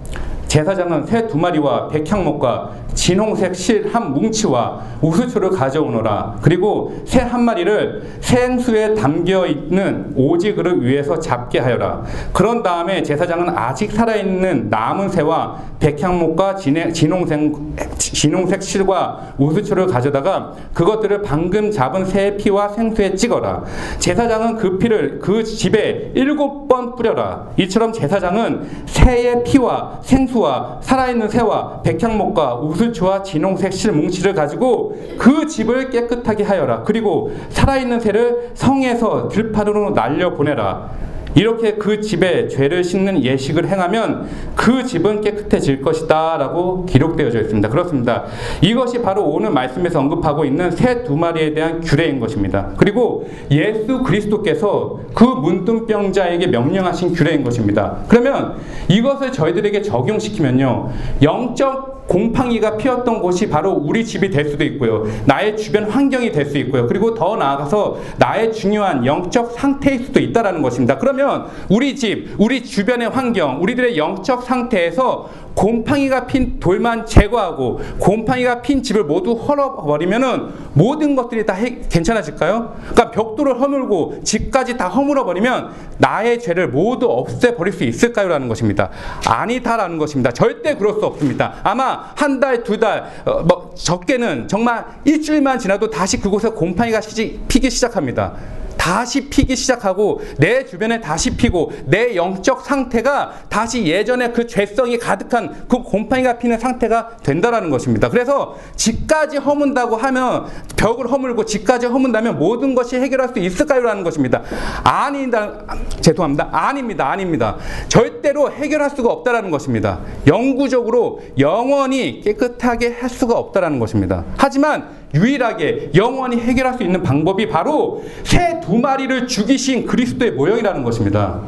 Speaker 1: 제사장은 새 두 마리와 백향목과 진홍색 실 한 뭉치와 우수초를 가져오너라. 그리고 새 한 마리를 생수에 담겨 있는 오지 그릇 위에서 잡게 하여라. 그런 다음에 제사장은 아직 살아있는 남은 새와 백향목과 진홍색, 진홍색 실과 우수초를 가져다가 그것들을 방금 잡은 새의 피와 생수에 찍어라. 제사장은 그 피를 그 집에 일곱 번 뿌려라. 이처럼 제사장은 새의 피와 생수와 살아있는 새와 백향목과 우수 초와 진홍색 실 뭉치를 가지고 그 집을 깨끗하게 하여라. 그리고 살아있는 새를 성에서 들판으로 날려 보내라. 이렇게 그 집에 죄를 씻는 예식을 행하면 그 집은 깨끗해질 것이다 라고 기록되어져 있습니다. 그렇습니다. 이것이 바로 오늘 말씀에서 언급하고 있는 새 두 마리에 대한 규례인 것입니다. 그리고 예수 그리스도께서 그 문둥병자에게 명령하신 규례인 것입니다. 그러면 이것을 저희들에게 적용시키면요. 영적 곰팡이가 피었던 곳이 바로 우리 집이 될 수도 있고요. 나의 주변 환경이 될 수 있고요. 그리고 더 나아가서 나의 중요한 영적 상태일 수도 있다라는 것입니다. 그러면 우리 집, 우리 주변의 환경, 우리들의 영적 상태에서 곰팡이가 핀 돌만 제거하고 곰팡이가 핀 집을 모두 헐어버리면은 모든 것들이 다 해, 괜찮아질까요? 그러니까 벽돌을 허물고 집까지 다 허물어 버리면 나의 죄를 모두 없애 버릴 수 있을까요 라는 것입니다. 아니다라는 것입니다. 절대 그럴 수 없습니다. 아마 한 달, 두 달, 어, 뭐 적게는 정말 일주일만 지나도 다시 그곳에 곰팡이가 피기 시작합니다. 다시 피기 시작하고 내 주변에 다시 피고 내 영적 상태가 다시 예전에 그 죄성이 가득한 그 곰팡이가 피는 상태가 된다라는 것입니다. 그래서 집까지 허문다고 하면 벽을 허물고 집까지 허문다면 모든 것이 해결할 수 있을까요라는 것입니다. 아니다. 죄송합니다. 아닙니다. 아닙니다. 절대로 해결할 수가 없다라는 것입니다. 영구적으로 영원히 깨끗하게 할 수가 없다라는 것입니다. 하지만 유일하게 영원히 해결할 수 있는 방법이 바로 새 두 마리를 죽이신 그리스도의 모형이라는 것입니다.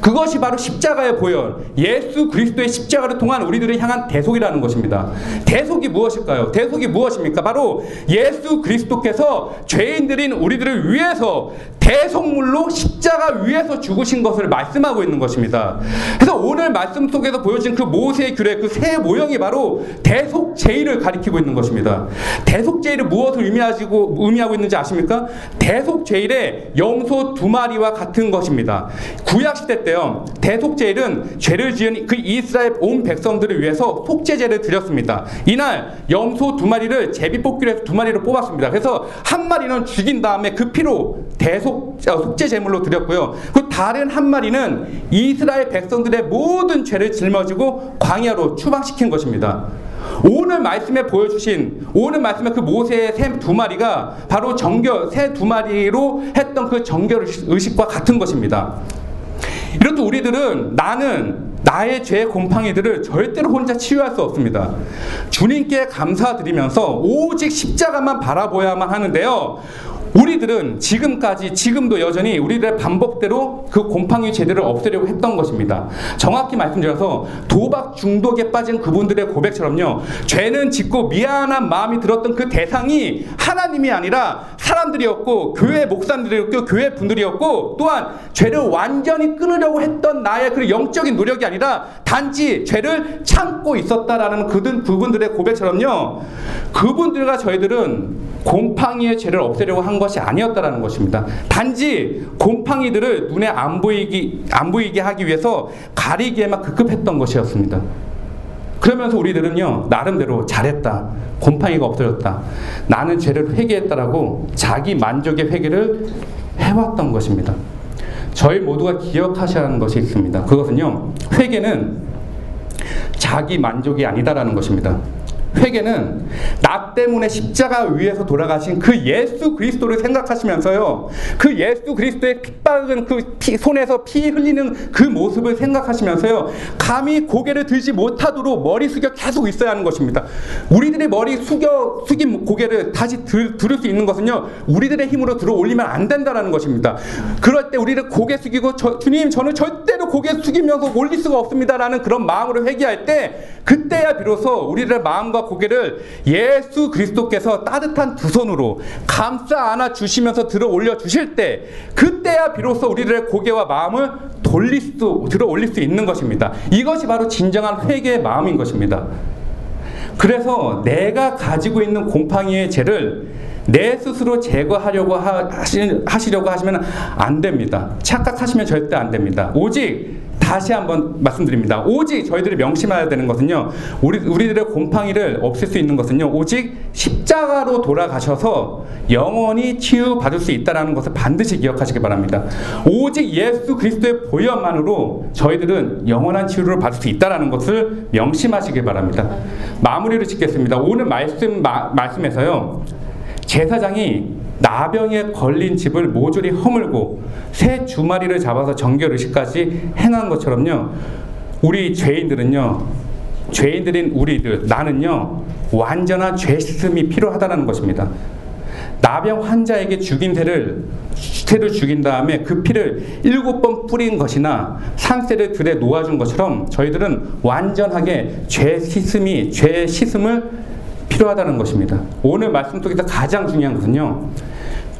Speaker 1: 그것이 바로 십자가의 보혈, 예수 그리스도의 십자가를 통한 우리들을 향한 대속이라는 것입니다. 대속이 무엇일까요? 대속이 무엇입니까? 바로 예수 그리스도께서 죄인들인 우리들을 위해서 대속물로 십자가 위에서 죽으신 것을 말씀하고 있는 것입니다. 그래서 오늘 말씀 속에서 보여진 그 모세의 규례, 그새 모형이 바로 대속 제의를 가리키고 있는 것입니다. 대속 제의를 무엇을 의미하고 의미하고 있는지 아십니까? 대속 제의의 염소 두 마리와 같은 것입니다. 구약 시대 때요. 대속 제일은 죄를 지은 그 이스라엘 온 백성들을 위해서 속죄제를 드렸습니다. 이날 염소 두 마리를 제비 뽑기로 해서 두 마리를 뽑았습니다. 그래서 한 마리는 죽인 다음에 그 피로 대속 속, 어, 속죄 제물로 드렸고요. 그 다른 한 마리는 이스라엘 백성들의 모든 죄를 짊어지고 광야로 추방시킨 것입니다. 오늘 말씀에 보여주신 오늘 말씀에 그 모세의 새 두 마리가 바로 정결 새 두 마리로 했던 그 정결 의식과 같은 것입니다. 이렇듯 우리들은 나는 나의 죄 곰팡이들을 절대로 혼자 치유할 수 없습니다. 주님께 감사드리면서 오직 십자가만 바라보야만 하는데요. 우리들은 지금까지 지금도 여전히 우리들의 반복대로 그 곰팡이 제대를 없애려고 했던 것입니다. 정확히 말씀드려서 도박 중독에 빠진 그분들의 고백처럼요. 죄는 짓고 미안한 마음이 들었던 그 대상이 하나님이 아니라 사람들이었고 교회 목사님들이었고 교회 분들이었고 또한 죄를 완전히 끊으려고 했던 나의 그 영적인 노력이 아니라 단지 죄를 참고 있었다라는 그들 그분들의 고백처럼요. 그분들과 저희들은 곰팡이의 죄를 없애려고 한 것이 아니었다라는 것입니다. 단지 곰팡이들을 눈에 안 보이기 안 보이게 하기 위해서 가리기에만 급급했던 것이었습니다. 그러면서 우리들은요 나름대로 잘했다 곰팡이가 없어졌다 나는 죄를 회개했다라고 자기 만족의 회개를 해왔던 것입니다. 저희 모두가 기억하셔야 하는 것이 있습니다. 그것은요 회개는 자기 만족이 아니다라는 것입니다. 회개는 나 때문에 십자가 위에서 돌아가신 그 예수 그리스도를 생각하시면서요. 그 예수 그리스도의 핏박은 그 피, 손에서 피 흘리는 그 모습을 생각하시면서요. 감히 고개를 들지 못하도록 머리 숙여 계속 있어야 하는 것입니다. 우리들의 머리 숙여 숙인 고개를 다시 들, 들을 수 있는 것은요. 우리들의 힘으로 들어 올리면 안 된다라는 것입니다. 그럴 때 우리를 고개 숙이고 저, 주님 저는 절대로 고개 숙이면서 올릴 수가 없습니다라는 그런 마음으로 회개할 때 그때야 비로소 우리들의 마음과 고개를 예수 그리스도께서 따뜻한 두 손으로 감싸 안아 주시면서 들어 올려 주실 때 그때야 비로소 우리들의 고개와 마음을 돌릴 수 들어 올릴 수 있는 것입니다. 이것이 바로 진정한 회개의 마음인 것입니다. 그래서 내가 가지고 있는 곰팡이의 죄를 내 스스로 제거하려고 하시, 려고 하시면 안 됩니다. 착각하시면 절대 안 됩니다. 오직 다시 한번 말씀드립니다. 오직 저희들이 명심해야 되는 것은요. 우리 우리들의 곰팡이를 없앨 수 있는 것은요. 오직 십자가로 돌아가셔서 영원히 치유 받을 수 있다라는 것을 반드시 기억하시기 바랍니다. 오직 예수 그리스도의 보혈만으로 저희들은 영원한 치유를 받을 수 있다라는 것을 명심하시기 바랍니다. 마무리를 짓겠습니다. 오늘 말씀 마, 말씀에서요. 제사장이 나병에 걸린 집을 모조리 허물고 새 주마리를 잡아서 정결 의식까지 행한 것처럼요. 우리 죄인들은요. 죄인들인 우리들 나는요. 완전한 죄 씻음이 필요하다는 것입니다. 나병 환자에게 죽인 새를 새를 죽인 다음에 그 피를 일곱 번 뿌린 것이나 산새를 들에 놓아준 것처럼 저희들은 완전하게 죄 씻음이 죄 씻음을 필요하다는 것입니다. 오늘 말씀 속에서 가장 중요한 것은요.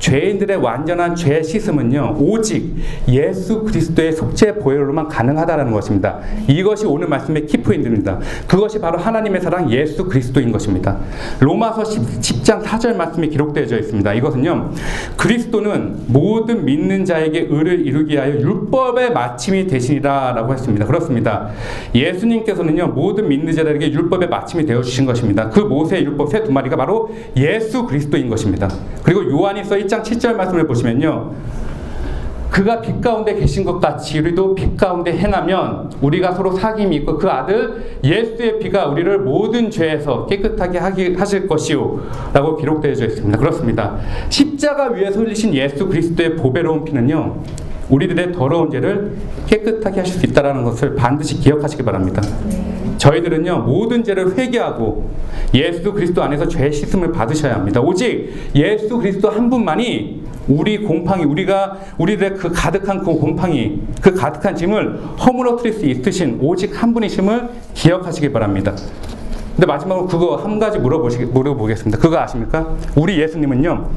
Speaker 1: 죄인들의 완전한 죄 씻음은요 오직 예수 그리스도의 속죄 보혈로만 가능하다라는 것입니다. 이것이 오늘 말씀의 키포인트입니다. 그것이 바로 하나님의 사랑 예수 그리스도인 것입니다. 로마서 10, 장 4절 말씀이 기록되어 있습니다. 이것은요 그리스도는 모든 믿는 자에게 의를 이루기 하여 율법의 마침이 되시니라라고 했습니다. 그렇습니다. 예수님께서는요 모든 믿는 자들에게 율법의 마침이 되어 주신 것입니다. 그 모세 율법 새 두 마리가 바로 예수 그리스도인 것입니다. 그리고 요한일서 1장 7절 말씀을 보시면요. 그가 빛 가운데 계신 것 같이 우리도 빛 가운데 행하면 우리가 서로 사귐이 있고 그 아들 예수의 피가 우리를 모든 죄에서 깨끗하게 하실 것이요 라고 기록되어 있습니다. 그렇습니다. 십자가 위에서 흘리신 예수 그리스도의 보배로운 피는요 우리들의 더러운 죄를 깨끗하게 하실 수 있다는 것을 반드시 기억하시기 바랍니다. 저희들은요 모든 죄를 회개하고 예수 그리스도 안에서 죄 씻음을 받으셔야 합니다. 오직 예수 그리스도 한 분만이 우리 곰팡이 우리가 우리들의 그 가득한 그 곰팡이 그 가득한 짐을 허물어뜨릴 수 있으신 오직 한 분이심을 기억하시기 바랍니다. 근데 마지막으로 그거 한 가지 물어보시 물어보겠습니다. 그거 아십니까? 우리 예수님은요.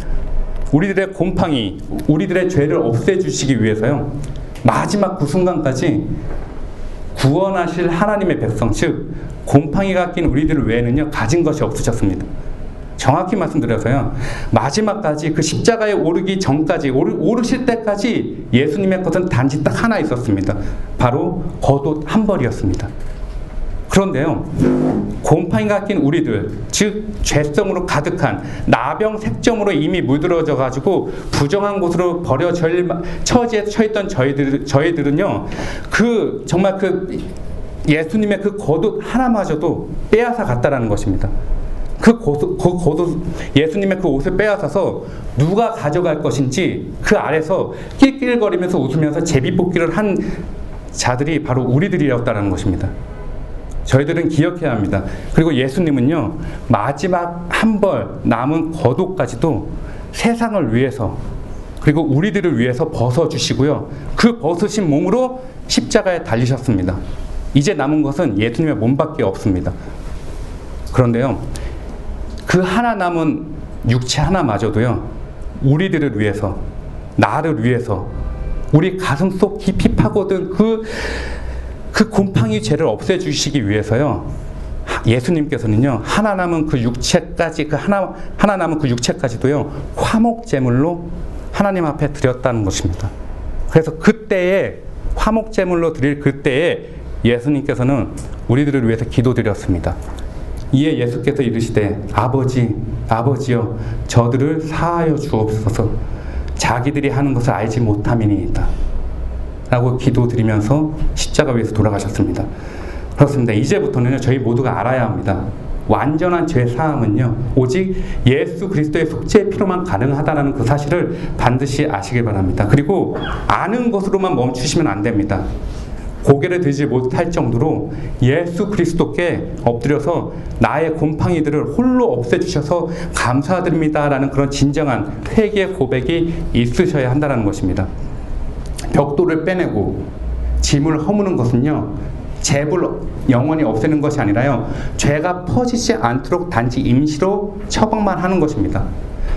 Speaker 1: 우리들의 곰팡이, 우리들의 죄를 없애주시기 위해서요. 마지막 그 순간까지 구원하실 하나님의 백성, 즉 곰팡이가 낀 우리들 외에는요 가진 것이 없으셨습니다. 정확히 말씀드려서요 마지막까지 그 십자가에 오르기 전까지 오르, 실 때까지 예수님의 것은 단지 딱 하나 있었습니다. 바로 겉옷 한 벌이었습니다. 그런데요, 곰팡이가 낀 우리들, 즉 죄성으로 가득한 나병 색점으로 이미 물들어져 가지고 부정한 곳으로 버려 처지에 처했던 저희들 저희들은요, 그 정말 그 예수님의 그 겉옷 하나마저도 빼앗아 갔다라는 것입니다. 그 겉옷, 그 예수님의 그 옷을 빼앗아서 누가 가져갈 것인지 그 아래서 낄낄거리면서 웃으면서 제비뽑기를 한 자들이 바로 우리들이었다는 것입니다. 저희들은 기억해야 합니다. 그리고 예수님은요, 마지막 한 벌 남은 겉옷까지도 세상을 위해서 그리고 우리들을 위해서 벗어주시고요. 그 벗으신 몸으로 십자가에 달리셨습니다. 이제 남은 것은 예수님의 몸밖에 없습니다. 그런데요, 그 하나 남은 육체 하나마저도요, 우리들을 위해서, 나를 위해서, 우리 가슴 속 깊이 파고든 그, 그 곰팡이 죄를 없애주시기 위해서요, 예수님께서는요, 하나 남은 그 육체까지, 그 하나, 하나 남은 그 육체까지도요, 화목 제물로 하나님 앞에 드렸다는 것입니다. 그래서 그때에 화목 제물로 드릴 그때에 예수님께서는 우리들을 위해서 기도드렸습니다. 이에 예수께서 이르시되 아버지 아버지여 저들을 사하여 주옵소서 자기들이 하는 것을 알지 못함이니이다 라고 기도드리면서 십자가 위에서 돌아가셨습니다. 그렇습니다. 이제부터는 저희 모두가 알아야 합니다. 완전한 죄 사함은요 오직 예수 그리스도의 속죄의 피로만 가능하다는 그 사실을 반드시 아시길 바랍니다. 그리고 아는 것으로만 멈추시면 안 됩니다. 고개를 들지 못할 정도로 예수 그리스도께 엎드려서 나의 곰팡이들을 홀로 없애주셔서 감사드립니다라는 그런 진정한 회개 고백이 있으셔야 한다는 것입니다. 벽돌을 빼내고 짐을 허무는 것은요, 죄를 영원히 없애는 것이 아니라요, 죄가 퍼지지 않도록 단지 임시로 처방만 하는 것입니다.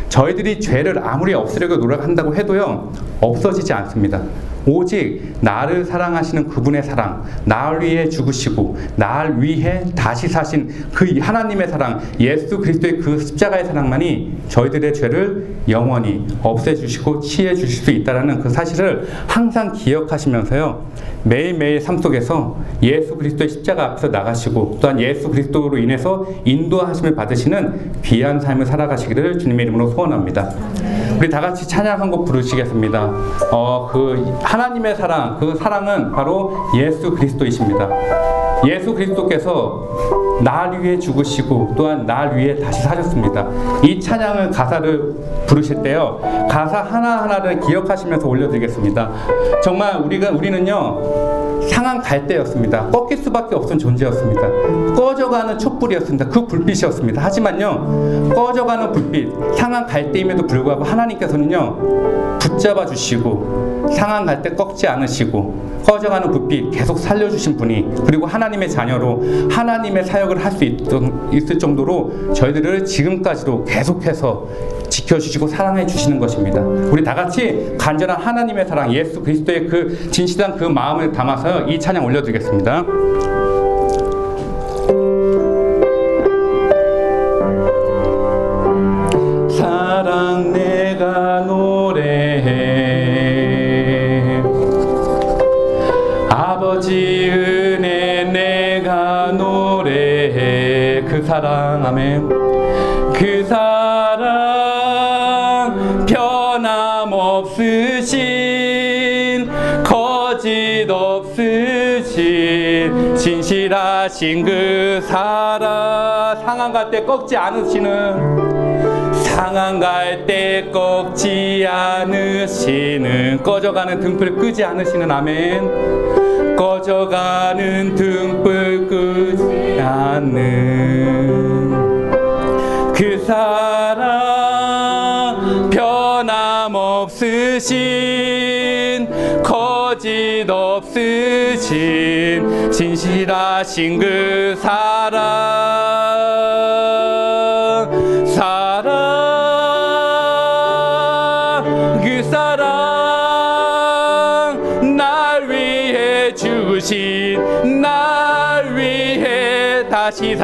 Speaker 1: 저희들이 죄를 아무리 없애려고 노력한다고 해도요, 없어지지 않습니다. 오직 나를 사랑하시는 그분의 사랑, 나를 위해 죽으시고 나를 위해 다시 사신 그 하나님의 사랑, 예수 그리스도의 그 십자가의 사랑만이 저희들의 죄를 영원히 없애 주시고 치해 주실 수 있다는 그 사실을 항상 기억하시면서요. 매일매일 삶 속에서 예수 그리스도의 십자가 앞에서 나가시고 또한 예수 그리스도로 인해서 인도하심을 받으시는 귀한 삶을 살아가시기를 주님의 이름으로 소원합니다. 우리 다 같이 찬양 한 곡 부르시겠습니다. 어, 그 하나님의 사랑, 그 사랑은 바로 예수 그리스도이십니다. 예수 그리스도께서 날 위해 죽으시고 또한 날 위해 다시 사셨습니다. 이 찬양을 가사를 부르실 때요. 가사 하나하나를 기억하시면서 올려드리겠습니다. 정말 우리가 우리는요. 상한 갈대였습니다. 꺾일 수밖에 없는 존재였습니다. 꺼져가는 촛불 등불이었습니다. 그 불빛이었습니다. 하지만요, 꺼져가는 불빛, 상한 갈대임에도 불구하고 하나님께서는요, 붙잡아 주시고, 상한 갈대 꺾지 않으시고, 꺼져가는 불빛 계속 살려주신 분이, 그리고 하나님의 자녀로 하나님의 사역을 할 수 있을 정도로 저희들을 지금까지도 계속해서 지켜주시고 사랑해 주시는 것입니다. 우리 다 같이 간절한 하나님의 사랑, 예수 그리스도의 그 진실한 그 마음을 담아서 이 찬양 올려드리겠습니다. 사랑 아멘. 그 사랑 변함없으신 거짓 없으신 진실하신 그 사랑 상한 갈때 꺾지 않으시는 상한 갈때 꺾지 않으시는 꺼져가는 등불 끄지 않으시는 아멘. 꺼져가는 등불 끄지 않는 그 사랑 변함없으신 거짓 없으신 진실하신 그 사랑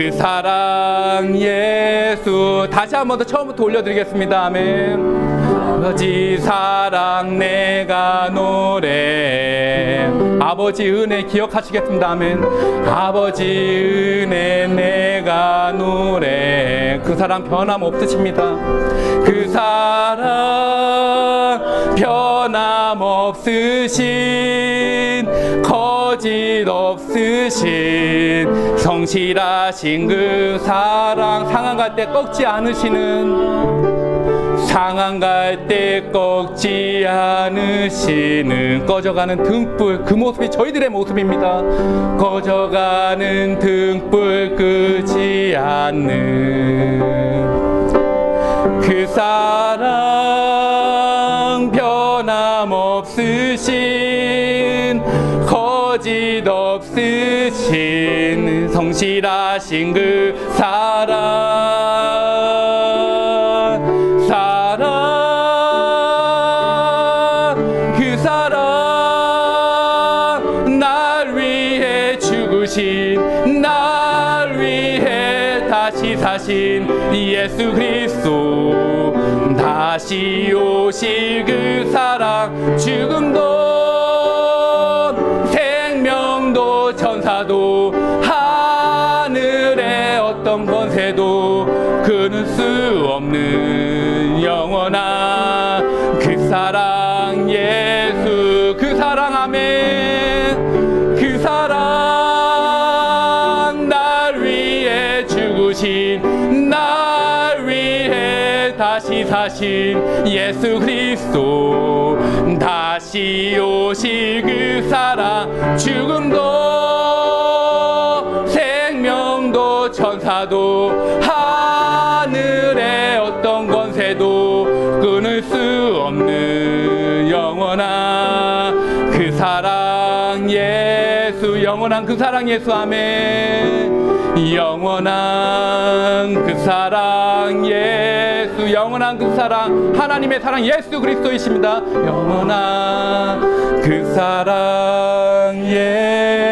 Speaker 1: 그 사랑 예수. 다시 한 번 더 처음부터 올려드리겠습니다. 아멘. 아버지 사랑 내가 노래. 아버지 은혜 기억하시겠습니다. 아멘. 아버지 은혜 내가 노래. 그 사랑 변함없으십니다. 그 사랑 변함없으신 거짓 없으신 성실하신 그 사랑 상한 갈 때 꺾지 않으시는 상한 갈 때 꺾지 않으시는 꺼져가는 등불 그 모습이 저희들의 모습입니다. 꺼져가는 등불 끄지 않는 그 사랑 변함없으신 거짓 없으신 성실하신 그 사랑 사랑 그 사랑 날 위해 죽으신 날 위해 다시 사신 예수 그리스도. 다시 오실 그 사랑 죽음 사신 예수 그리스도 다시 오실 그 사랑 죽음도 생명도 천사도 하늘의 어떤 권세도 끊을 수 없는 영원한 그 사랑 예수 영원한 그 사랑 예수 아멘. 영원한 그 사랑 예 수 영원한 그 사랑 하나님의 사랑 예수 그리스도이십니다. 영원한 그 사랑 예수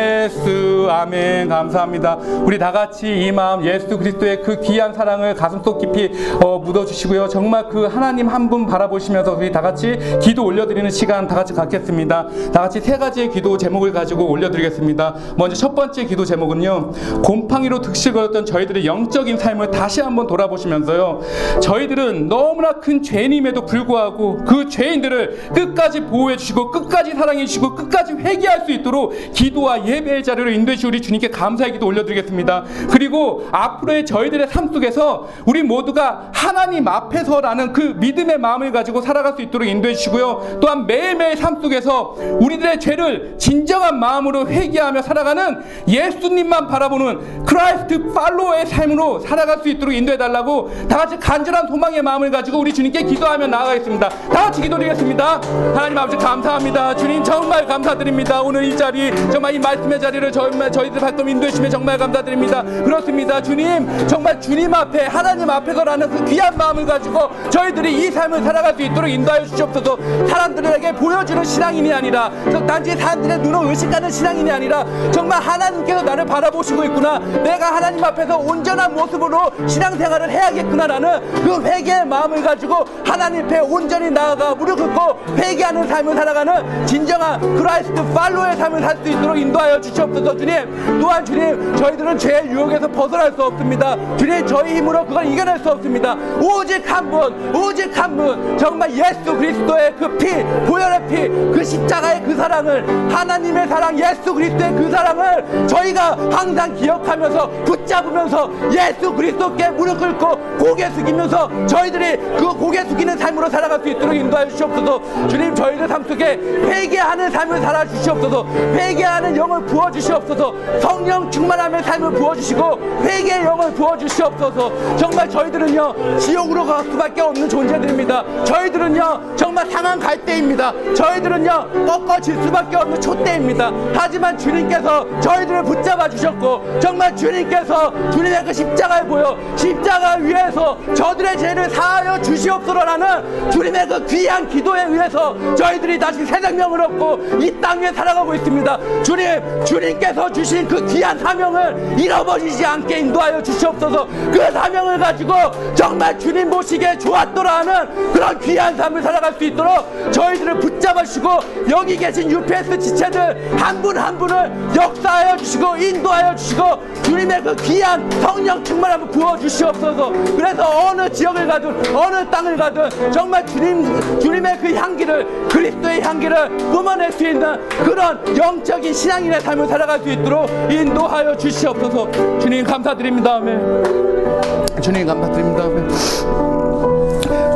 Speaker 1: 아멘. 감사합니다. 우리 다 같이 이 마음 예수 그리스도의 그 귀한 사랑을 가슴속 깊이 어, 묻어주시고요. 정말 그 하나님 한 분 바라보시면서 우리 다 같이 기도 올려드리는 시간 다 같이 갖겠습니다. 다 같이 세 가지의 기도 제목을 가지고 올려드리겠습니다. 먼저 첫 번째 기도 제목은요. 곰팡이로 득실거렸던 저희들의 영적인 삶을 다시 한번 돌아보시면서요. 저희들은 너무나 큰 죄인임에도 불구하고 그 죄인들을 끝까지 보호해 주시고 끝까지 사랑해 주시고 끝까지 회개할 수 있도록 기도와 예배의 자리로 인도해 주시 우리 주님께 감사의 기도 올려드리겠습니다. 그리고 앞으로의 저희들의 삶 속에서 우리 모두가 하나님 앞에서라는 그 믿음의 마음을 가지고 살아갈 수 있도록 인도해 주시고요. 또한 매일매일 삶 속에서 우리들의 죄를 진정한 마음으로 회개하며 살아가는 예수님만 바라보는 Christ follower의 삶으로 살아갈 수 있도록 인도해 달라고 다 같이 간절한 소망의 마음을 가지고 우리 주님께 기도하며 나아가겠습니다. 다 같이 기도드리겠습니다. 하나님 아버지 감사합니다. 주님 정말 감사드립니다. 오늘 이 자리 정말 이 말씀의 자리를 정말 저희들 발동 인도해 주시면 정말 감사드립니다. 그렇습니다. 주님 정말 주님 앞에 하나님 앞에서라는 그 귀한 마음을 가지고 저희들이 이 삶을 살아갈 수 있도록 인도하여 주시옵소서. 사람들에게 보여주는 신앙인이 아니라 단지 사람들의 눈을 의식하는 신앙인이 아니라 정말 하나님께서 나를 바라보시고 있구나. 내가 하나님 앞에서 온전한 모습으로 신앙생활을 해야겠구나라는 그 회개의 마음을 가지고 하나님 앞에 온전히 나아가 무릎 꿇고 회개하는 삶을 살아가는 진정한 Christ follower의 삶을 살 수 있도록 인도하여 주시옵소서 주님. 또한 주님 저희들은 죄의 유혹에서 벗어날 수 없습니다. 주님 저희 힘으로 그걸 이겨낼 수 없습니다. 오직 한 분, 오직 한 분, 정말 예수 그리스도의 그 피, 보혈의 피, 그 십자가의 그 사랑을 하나님의 사랑, 예수 그리스도의 그 사랑을 저희가 항상 기억하면서 붙잡으면서 예수 그리스도께 무릎 꿇고 고개 숙이면서 저희들이 그 고개 숙이는 삶으로 살아갈 수 있도록 인도하여 주시옵소서. 주님 저희들 삶 속에 회개하는 삶을 살아 주시옵소서. 회개하는 영을 부어 주시옵소서. 성령 충만함의 삶을 부어 주시고 회개의 영을 부어 주시옵소서. 정말 저희들은요 지옥으로 갈 수밖에 없는 존재들입니다. 저희들은요 정말 상한 갈대입니다. 저희들은요 꺾어질 수밖에 없는 촛대입니다. 하지만 주님께서 저희들을 붙잡아 주셨고 정말 주님께서 주님의 그 십자가에 보여 십자가 위에서 저들의 죄를 사하여 주시옵소서라는 주님의 그 귀한 기도에 의해서 저희들이 다시 새 생명을 얻고 이 땅에 살아가고 있습니다. 주님, 주님께서 주신 그 귀한 사명을 잃어버리지 않게 인도하여 주시옵소서. 그 사명을 가지고 정말 주님 보시기에 좋았더라 하는 그런 귀한 삶을 살아갈 수 있도록 저희들을 붙잡으시고 여기 계신 UPS 지체들 한분한 분을 역사하여 주시고 인도하여 주시고 주님의 그 귀한 성령 충만함을 부어 주시옵소서. 그래서 어느 지역을 가든 어느 땅을 가든 정말 주님 주님의 그 향기를 그리스도의 향기를 뿜어낼 수 있는 그런 영적인 신앙인의 삶을 살아갈 수 있도록 인도하여 주시옵소서. 주님 감사드립니다. 아멘. 주님 감사드립니다. 아멘.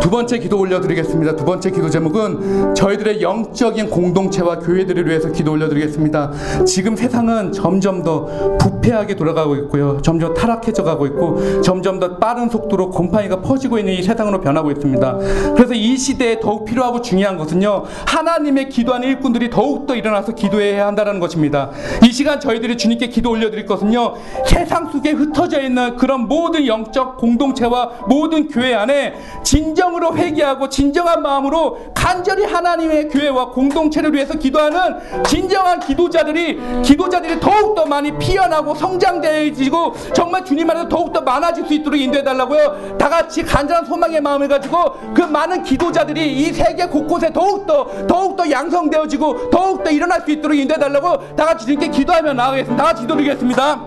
Speaker 1: 두 번째 기도 올려드리겠습니다. 두 번째 기도 제목은 저희들의 영적인 공동체와 교회들을 위해서 기도 올려드리겠습니다. 지금 세상은 점점 더 부패하게 돌아가고 있고요. 점점 타락해져 가고 있고 점점 더 빠른 속도로 곰팡이가 퍼지고 있는 이 세상으로 변하고 있습니다. 그래서 이 시대에 더욱 필요하고 중요한 것은요. 하나님의 기도하는 일꾼들이 더욱더 일어나서 기도해야 한다는 것입니다. 이 시간 저희들이 주님께 기도 올려드릴 것은요. 세상 속에 흩어져 있는 그런 모든 영적 공동체와 모든 교회 안에 진정 으로 회개하고 진정한 마음으로 간절히 하나님의 교회와 공동체를 위해서 기도하는 진정한 기도자들이 기도자들이 더욱더 많이 피어나고 성장되어지고 정말 주님 안에서 더욱더 많아질 수 있도록 인도해 달라고요. 다 같이 간절한 소망의 마음을 가지고 그 많은 기도자들이 이 세계 곳곳에 더욱더 더욱더 양성되어지고 더욱더 일어날 수 있도록 인도해 달라고 다 같이 주님께 기도하며 나아가겠습니다. 다 같이 기도드리겠습니다.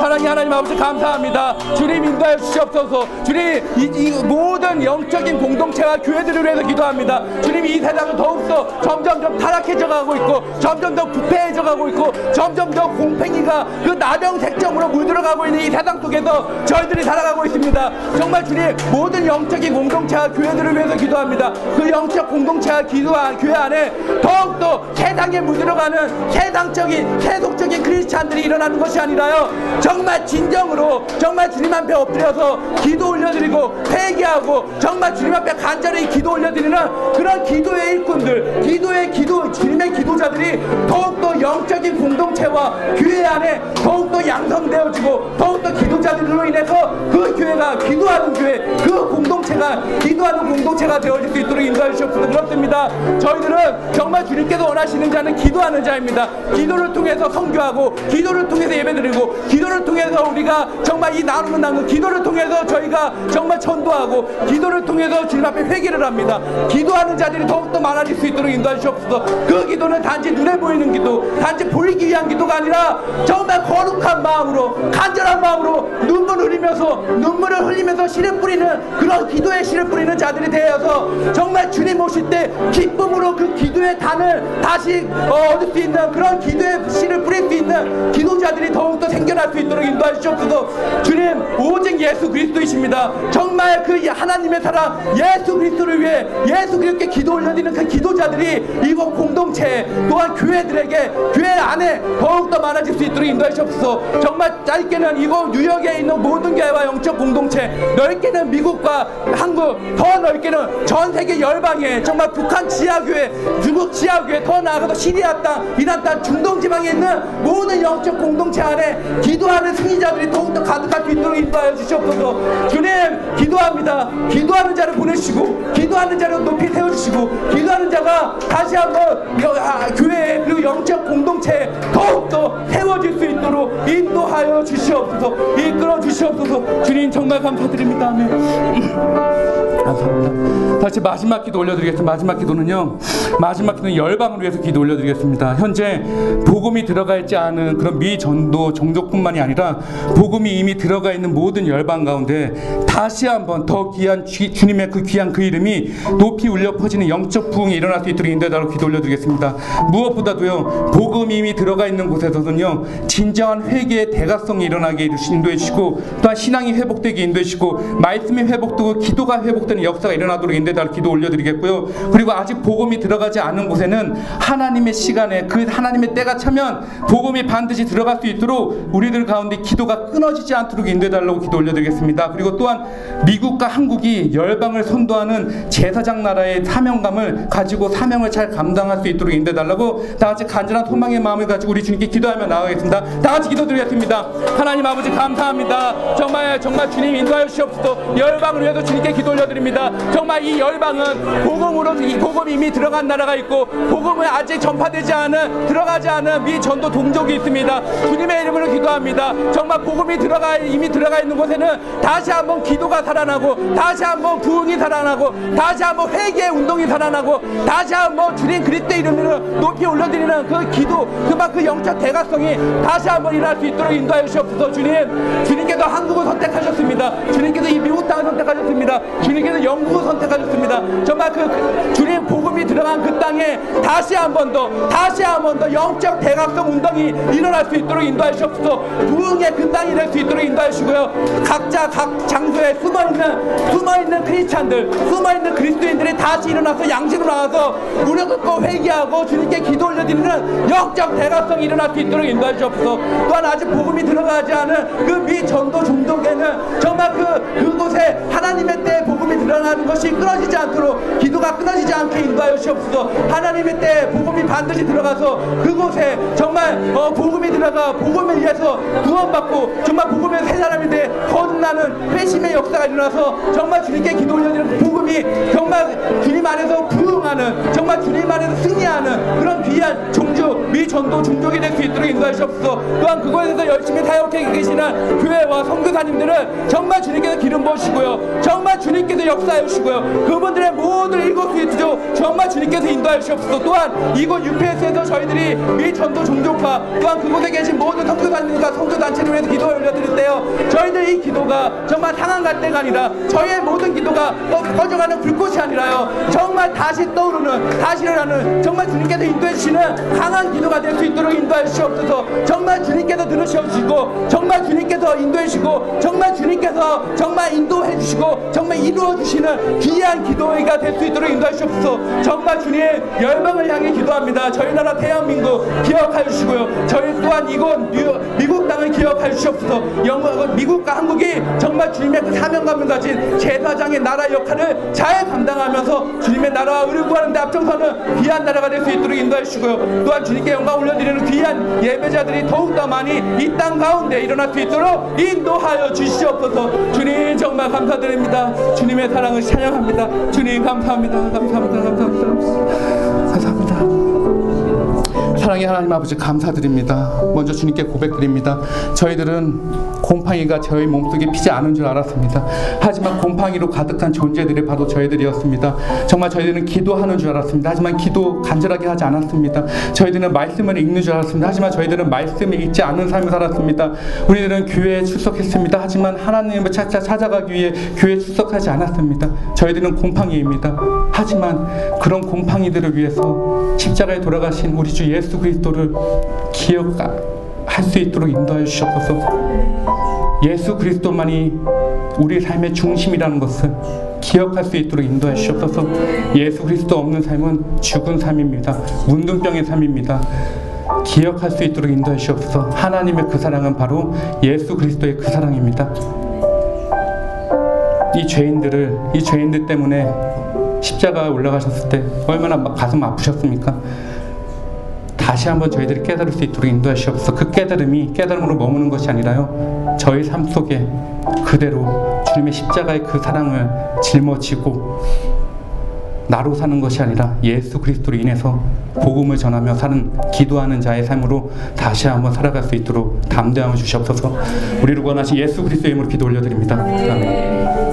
Speaker 1: 사랑의 하나님 아버지 감사합니다. 주님 인도해 주시옵소서. 주님 이, 이 모든 영적인 공 동체와 교회들을 위해서 기도합니다. 주님 이 세상은 더욱더 점점 더 타락해져 가고 있고 점점 더 부패해져 가고 있고 점점 더 공팽이가 그 나병색정으로 물들어가고 있는 이 세상 속에서 저희들이 살아가고 있습니다. 정말 주님 모든 영적인 공동체와 교회들을 위해서 기도합니다. 그 영적 공동체와 기도와 교회 안에 더욱더 세상에 물들어가는 세상적인 세속적인 크리스찬들이 일어나는 것이 아니라요. 정말 진정으로 정말 주님 앞에 엎드려서 기도 올려드리고 회개하고 정말 주님 앞에 간절히 기도 올려드리는 그런 기도의 일꾼들, 기도의 기도, 주님의 기도자들이 더욱더 영적인 공동체와 교회 안에 더욱더 양성되어지고 더욱더 기도자들로 인해서 그 교회가 기도하는 교회, 그 공동체
Speaker 2: 공동체가 기도하는 공동체가 되어질 수 있도록 인도해 주시옵소서 그렇습니다. 저희들은 정말 주님께서 원하시는 자는 기도하는 자입니다. 기도를 통해서 성교하고 기도를 통해서 예배드리고 기도를 통해서 우리가 정말 이 나누는 나누 기도를 통해서 저희가 정말 전도하고 기도를 통해서 주님 앞에 회개를 합니다. 기도하는 자들이 더욱더 많아질 수 있도록 인도해 주시옵소서. 그 기도는 단지 눈에 보이는 기도 단지 보이기 위한 기도가 아니라 정말 거룩한 마음으로 간절한 마음으로 눈물 흘리면서 눈물을 흘리면서 씨를 뿌리는 그런 기도의 씨를 뿌리는 자들이 되어서 정말 주님 오실 때 기쁨으로 그 기도의 단을 다시 어, 얻을 수 있는 그런 기도의 씨를 뿌릴 수 있는 기도자들이 더욱더 생겨날 수 있도록 인도해 주옵소서. 주님 오직 예수 그리스도이십니다. 정말 그 하나님의 사랑 예수 그리스도를 위해 예수 그리스도께 기도 올려드리는 그 기도자들이 이곳 공동체 또한 교회들에게 교회 안에 더욱더 많아질 수 있도록 인도해 주옵소서. 정말 짧게는 이곳 뉴욕에 있는 모든 교회와 영적 공동체 넓게는 미국과 한국 더 넓게는 전 세계 열방에 정말 북한 지하교회 중국 지하교회 더 나아가서 시리아 땅 이란 땅 중동 지방에 있는 모든 영적 공동체 안에 기도하는 승리자들이 더욱더 가득할 수 있도록 인도하여 주시옵소서. 주님 기도합니다. 기도하는 자를 보내 시고 기도하는 자를 높이 세워주시고 기도하는 자가 다시 한번 여- 아, 교회 그리고 영적 공동체에 더욱더 세워질 수 있도록 인도하여 주시옵소서 이끌어 주시옵소서 주님 정말 감사드립니다 아멘 감사합니다. 다시 마지막 기도 올려드리겠습니다. 마지막 기도는요. 마지막 기도는 열방을 위해서 기도 올려드리겠습니다. 현재 복음이 들어가 있지 않은 그런 미전도 종족뿐만이 아니라 복음이 이미 들어가 있는 모든 열방 가운데 다시 한번 더 귀한 주, 주님의 그 귀한 그 이름이 높이 울려 퍼지는 영적 부흥이 일어날 수 있도록 인도해달라고 기도 올려드리겠습니다. 무엇보다도요. 복음이 이미 들어가 있는 곳에서는요. 진정한 회개의 대각성이 일어나게 인도해 주시고 또한 신앙이 회복되게 인도해 주시고 말씀이 회복되고 기도가 회복되는 역사가 일어나도록 인도해달라고 기도 올려드리겠고요. 그리고 아직 복음이 들어가지 않은 곳에는 하나님의 시간에 그 하나님의 때가 차면 복음이 반드시 들어갈 수 있도록 우리들 가운데 기도가 끊어지지 않도록 인도해달라고 기도 올려드리겠습니다. 그리고 또한 미국과 한국이 열방을 선도하는 제사장 나라의 사명감을 가지고 사명을 잘 감당할 수 있도록 인도해달라고 다 같이 간절한 소망의 마음을 가지고 우리 주님께 기도하며 나아가겠습니다. 다 같이 기도드리겠습니다. 하나님 아버지 감사합니다. 정말 정말 주님 인도하여 주시옵소서 열방을 위해서 주님께 기도 올려드립니다. 정말 이 열방은 복음으로 이 복음이 이미 들어간 나라가 있고 복음은 아직 전파되지 않은 들어가지 않은 미전도 동족이 있습니다. 주님의 이름으로 기도합니다. 정말 복음이 들어가 이미 들어가 있는 곳에는 다시 한번 기도가 살아나고 다시 한번 부흥이 살아나고 다시 한번 회개의 운동이 살아나고 다시 한번 주님 그리스도 이름으로 높이 올려드리는 그 기도 그만 그 영적 대각성이 다시 한번 일어날 수 있도록 인도하여 주시옵소서 주님 주님께서 한국을 선택하셨습니다. 주님께서 이 미국 땅을 선택하셨습니다. 주님께서 영국을 선택하셨습니다. 정말 그, 그 주님 복음이 들어간 그 땅에 다시 한 번 더 다시 한 번 더 영적 대각성 운동이 일어날 수 있도록 인도하여 주옵소서 부흥의 그 땅이 될 수 있도록 인도하여 주시고요 각자 각 장소에 숨어있는 숨어있는 크리스찬 들 숨어있는 그리스도인들이 다시 일어나서 양심으로 나와서 꿇고 회개하고 주님께 기도 올려드리는 영적 대각성이 일어날 수 있도록 인도하여 주옵소서. 또한 아직 복음이 들어가지 않은 그 미전도 종족에는 정말 그 그곳에 하나님의 때 복음이 드러나는 것이 끊어지지 않도록 기도가 끊어지지 않게 인도하여 주옵소서. 하나님의 때 복음이 반드시 들어가서 그곳에 정말 어, 복음이 들어가 복음을 위해서 구원받고 정말 복음의 새 사람이 돼 거듭나는 회심의 역사가 일어나서 정말 주님께 기도 올려 그 복음이 정말 주님 안에서 부흥하는 정말 주님 안에서 승리하는 그런 귀한 종주 미전도 종족이 될 수 있도록 인도하여 주옵소서. 또한 그곳에서 열심히 사역해 계시는 교회와 선교사님들은 정말 주님께서 기름 부으시고요. 정말 주님께서 역사해 주시고요. 그분들의 모든 일곱 수이죠 정말 주님께서 인도하여 주옵소서. 또한 이곳 UPS에서 저희들이 미전도 종족화 또한 그곳에 계신 모든 선교사님과 선교단체를 위해서 기도 올려드릴 때요. 저희들 이 기도가 정말 상한 갈대가 아니라 저희의 모든 기도가 어, 꺼져가는 불꽃이 아니라요. 정말 다시 떠오르는 다시 일어나는 정말 주님께서 인도해 주시는 강한 기도가 될 수 있도록 인도해 주시옵소서 정말 주님께서 들으셔 주시고 정말 주님께서 인도해 주시고 정말 주님께서 정말 인도해 주시고 정말 이루어 주시는 귀한 기도가 될 수 있도록 인도해 주옵소서 정말 주님 열방을 향해 기도합니다. 저희 나라 대한민국 기억하여 주시고요. 저희 또한 이곳 뉴- 미국 땅을 기억하여 주시옵소서. 영국 미국과 한국이 정말 주님의 그 사명감을 가진 제사장의 나라 역할을 잘 감당하면서 주님의 나라와 의를 구하는 데 앞장서는 귀한 나라가 될 수 있도록 인도해 주시고요. 또한 주님께 영광 올려드리는 귀한 예배자들이 더욱더 많이 이 땅 가운데 일어날 수 있도록 인도하여 주시옵소서. 주님 정말 감사드립니다. 주님의 사랑을 찬양합니다. 주님 감사합니다 감사합니다. 감사합니다. 감사합니다 사랑의 하나님 아버지 감사드립니다. 먼저 주님께 고백드립니다. 저희들은 곰팡이가 저희 몸속에 피지 않은 줄 알았습니다. 하지만 곰팡이로 가득한 존재들이 바로 저희들이었습니다. 정말 저희들은 기도하는 줄 알았습니다. 하지만 기도 간절하게 하지 않았습니다. 저희들은 말씀을 읽는 줄 알았습니다. 하지만 저희들은 말씀을 읽지 않는 삶을 살았습니다. 우리들은 교회에 출석했습니다. 하지만 하나님을 찾아 찾아가기 위해 교회에 출석하지 않았습니다. 저희들은 곰팡이입니다. 하지만 그런 곰팡이들을 위해서 십자가에 돌아가신 우리 주 예수 그리스도를 기억할 수 있도록 인도하여 주셨소서. 예수 그리스도만이 우리 삶의 중심이라는 것을 기억할 수 있도록 인도해 주셨소서. 예수 그리스도 없는 삶은 죽은 삶입니다. 문둥병의 삶입니다. 기억할 수 있도록 인도해 주옵소서. 하나님의 그 사랑은 바로 예수 그리스도의 그 사랑입니다. 이 죄인들을 이 죄인들 때문에 십자가에 올라가셨을 때 얼마나 막 가슴 아프셨습니까? 다시 한번 저희들이 깨달을 수 있도록 인도하시옵소서. 그 깨달음이 깨달음으로 머무는 것이 아니라요. 저희 삶 속에 그대로 주님의 십자가의 그 사랑을 짊어지고 나로 사는 것이 아니라 예수 그리스도로 인해서 복음을 전하며 사는 기도하는 자의 삶으로 다시 한번 살아갈 수 있도록 담대함을 주시옵소서. 우리를 원하신 예수 그리스도의 이름으로 기도 올려드립니다. 아멘.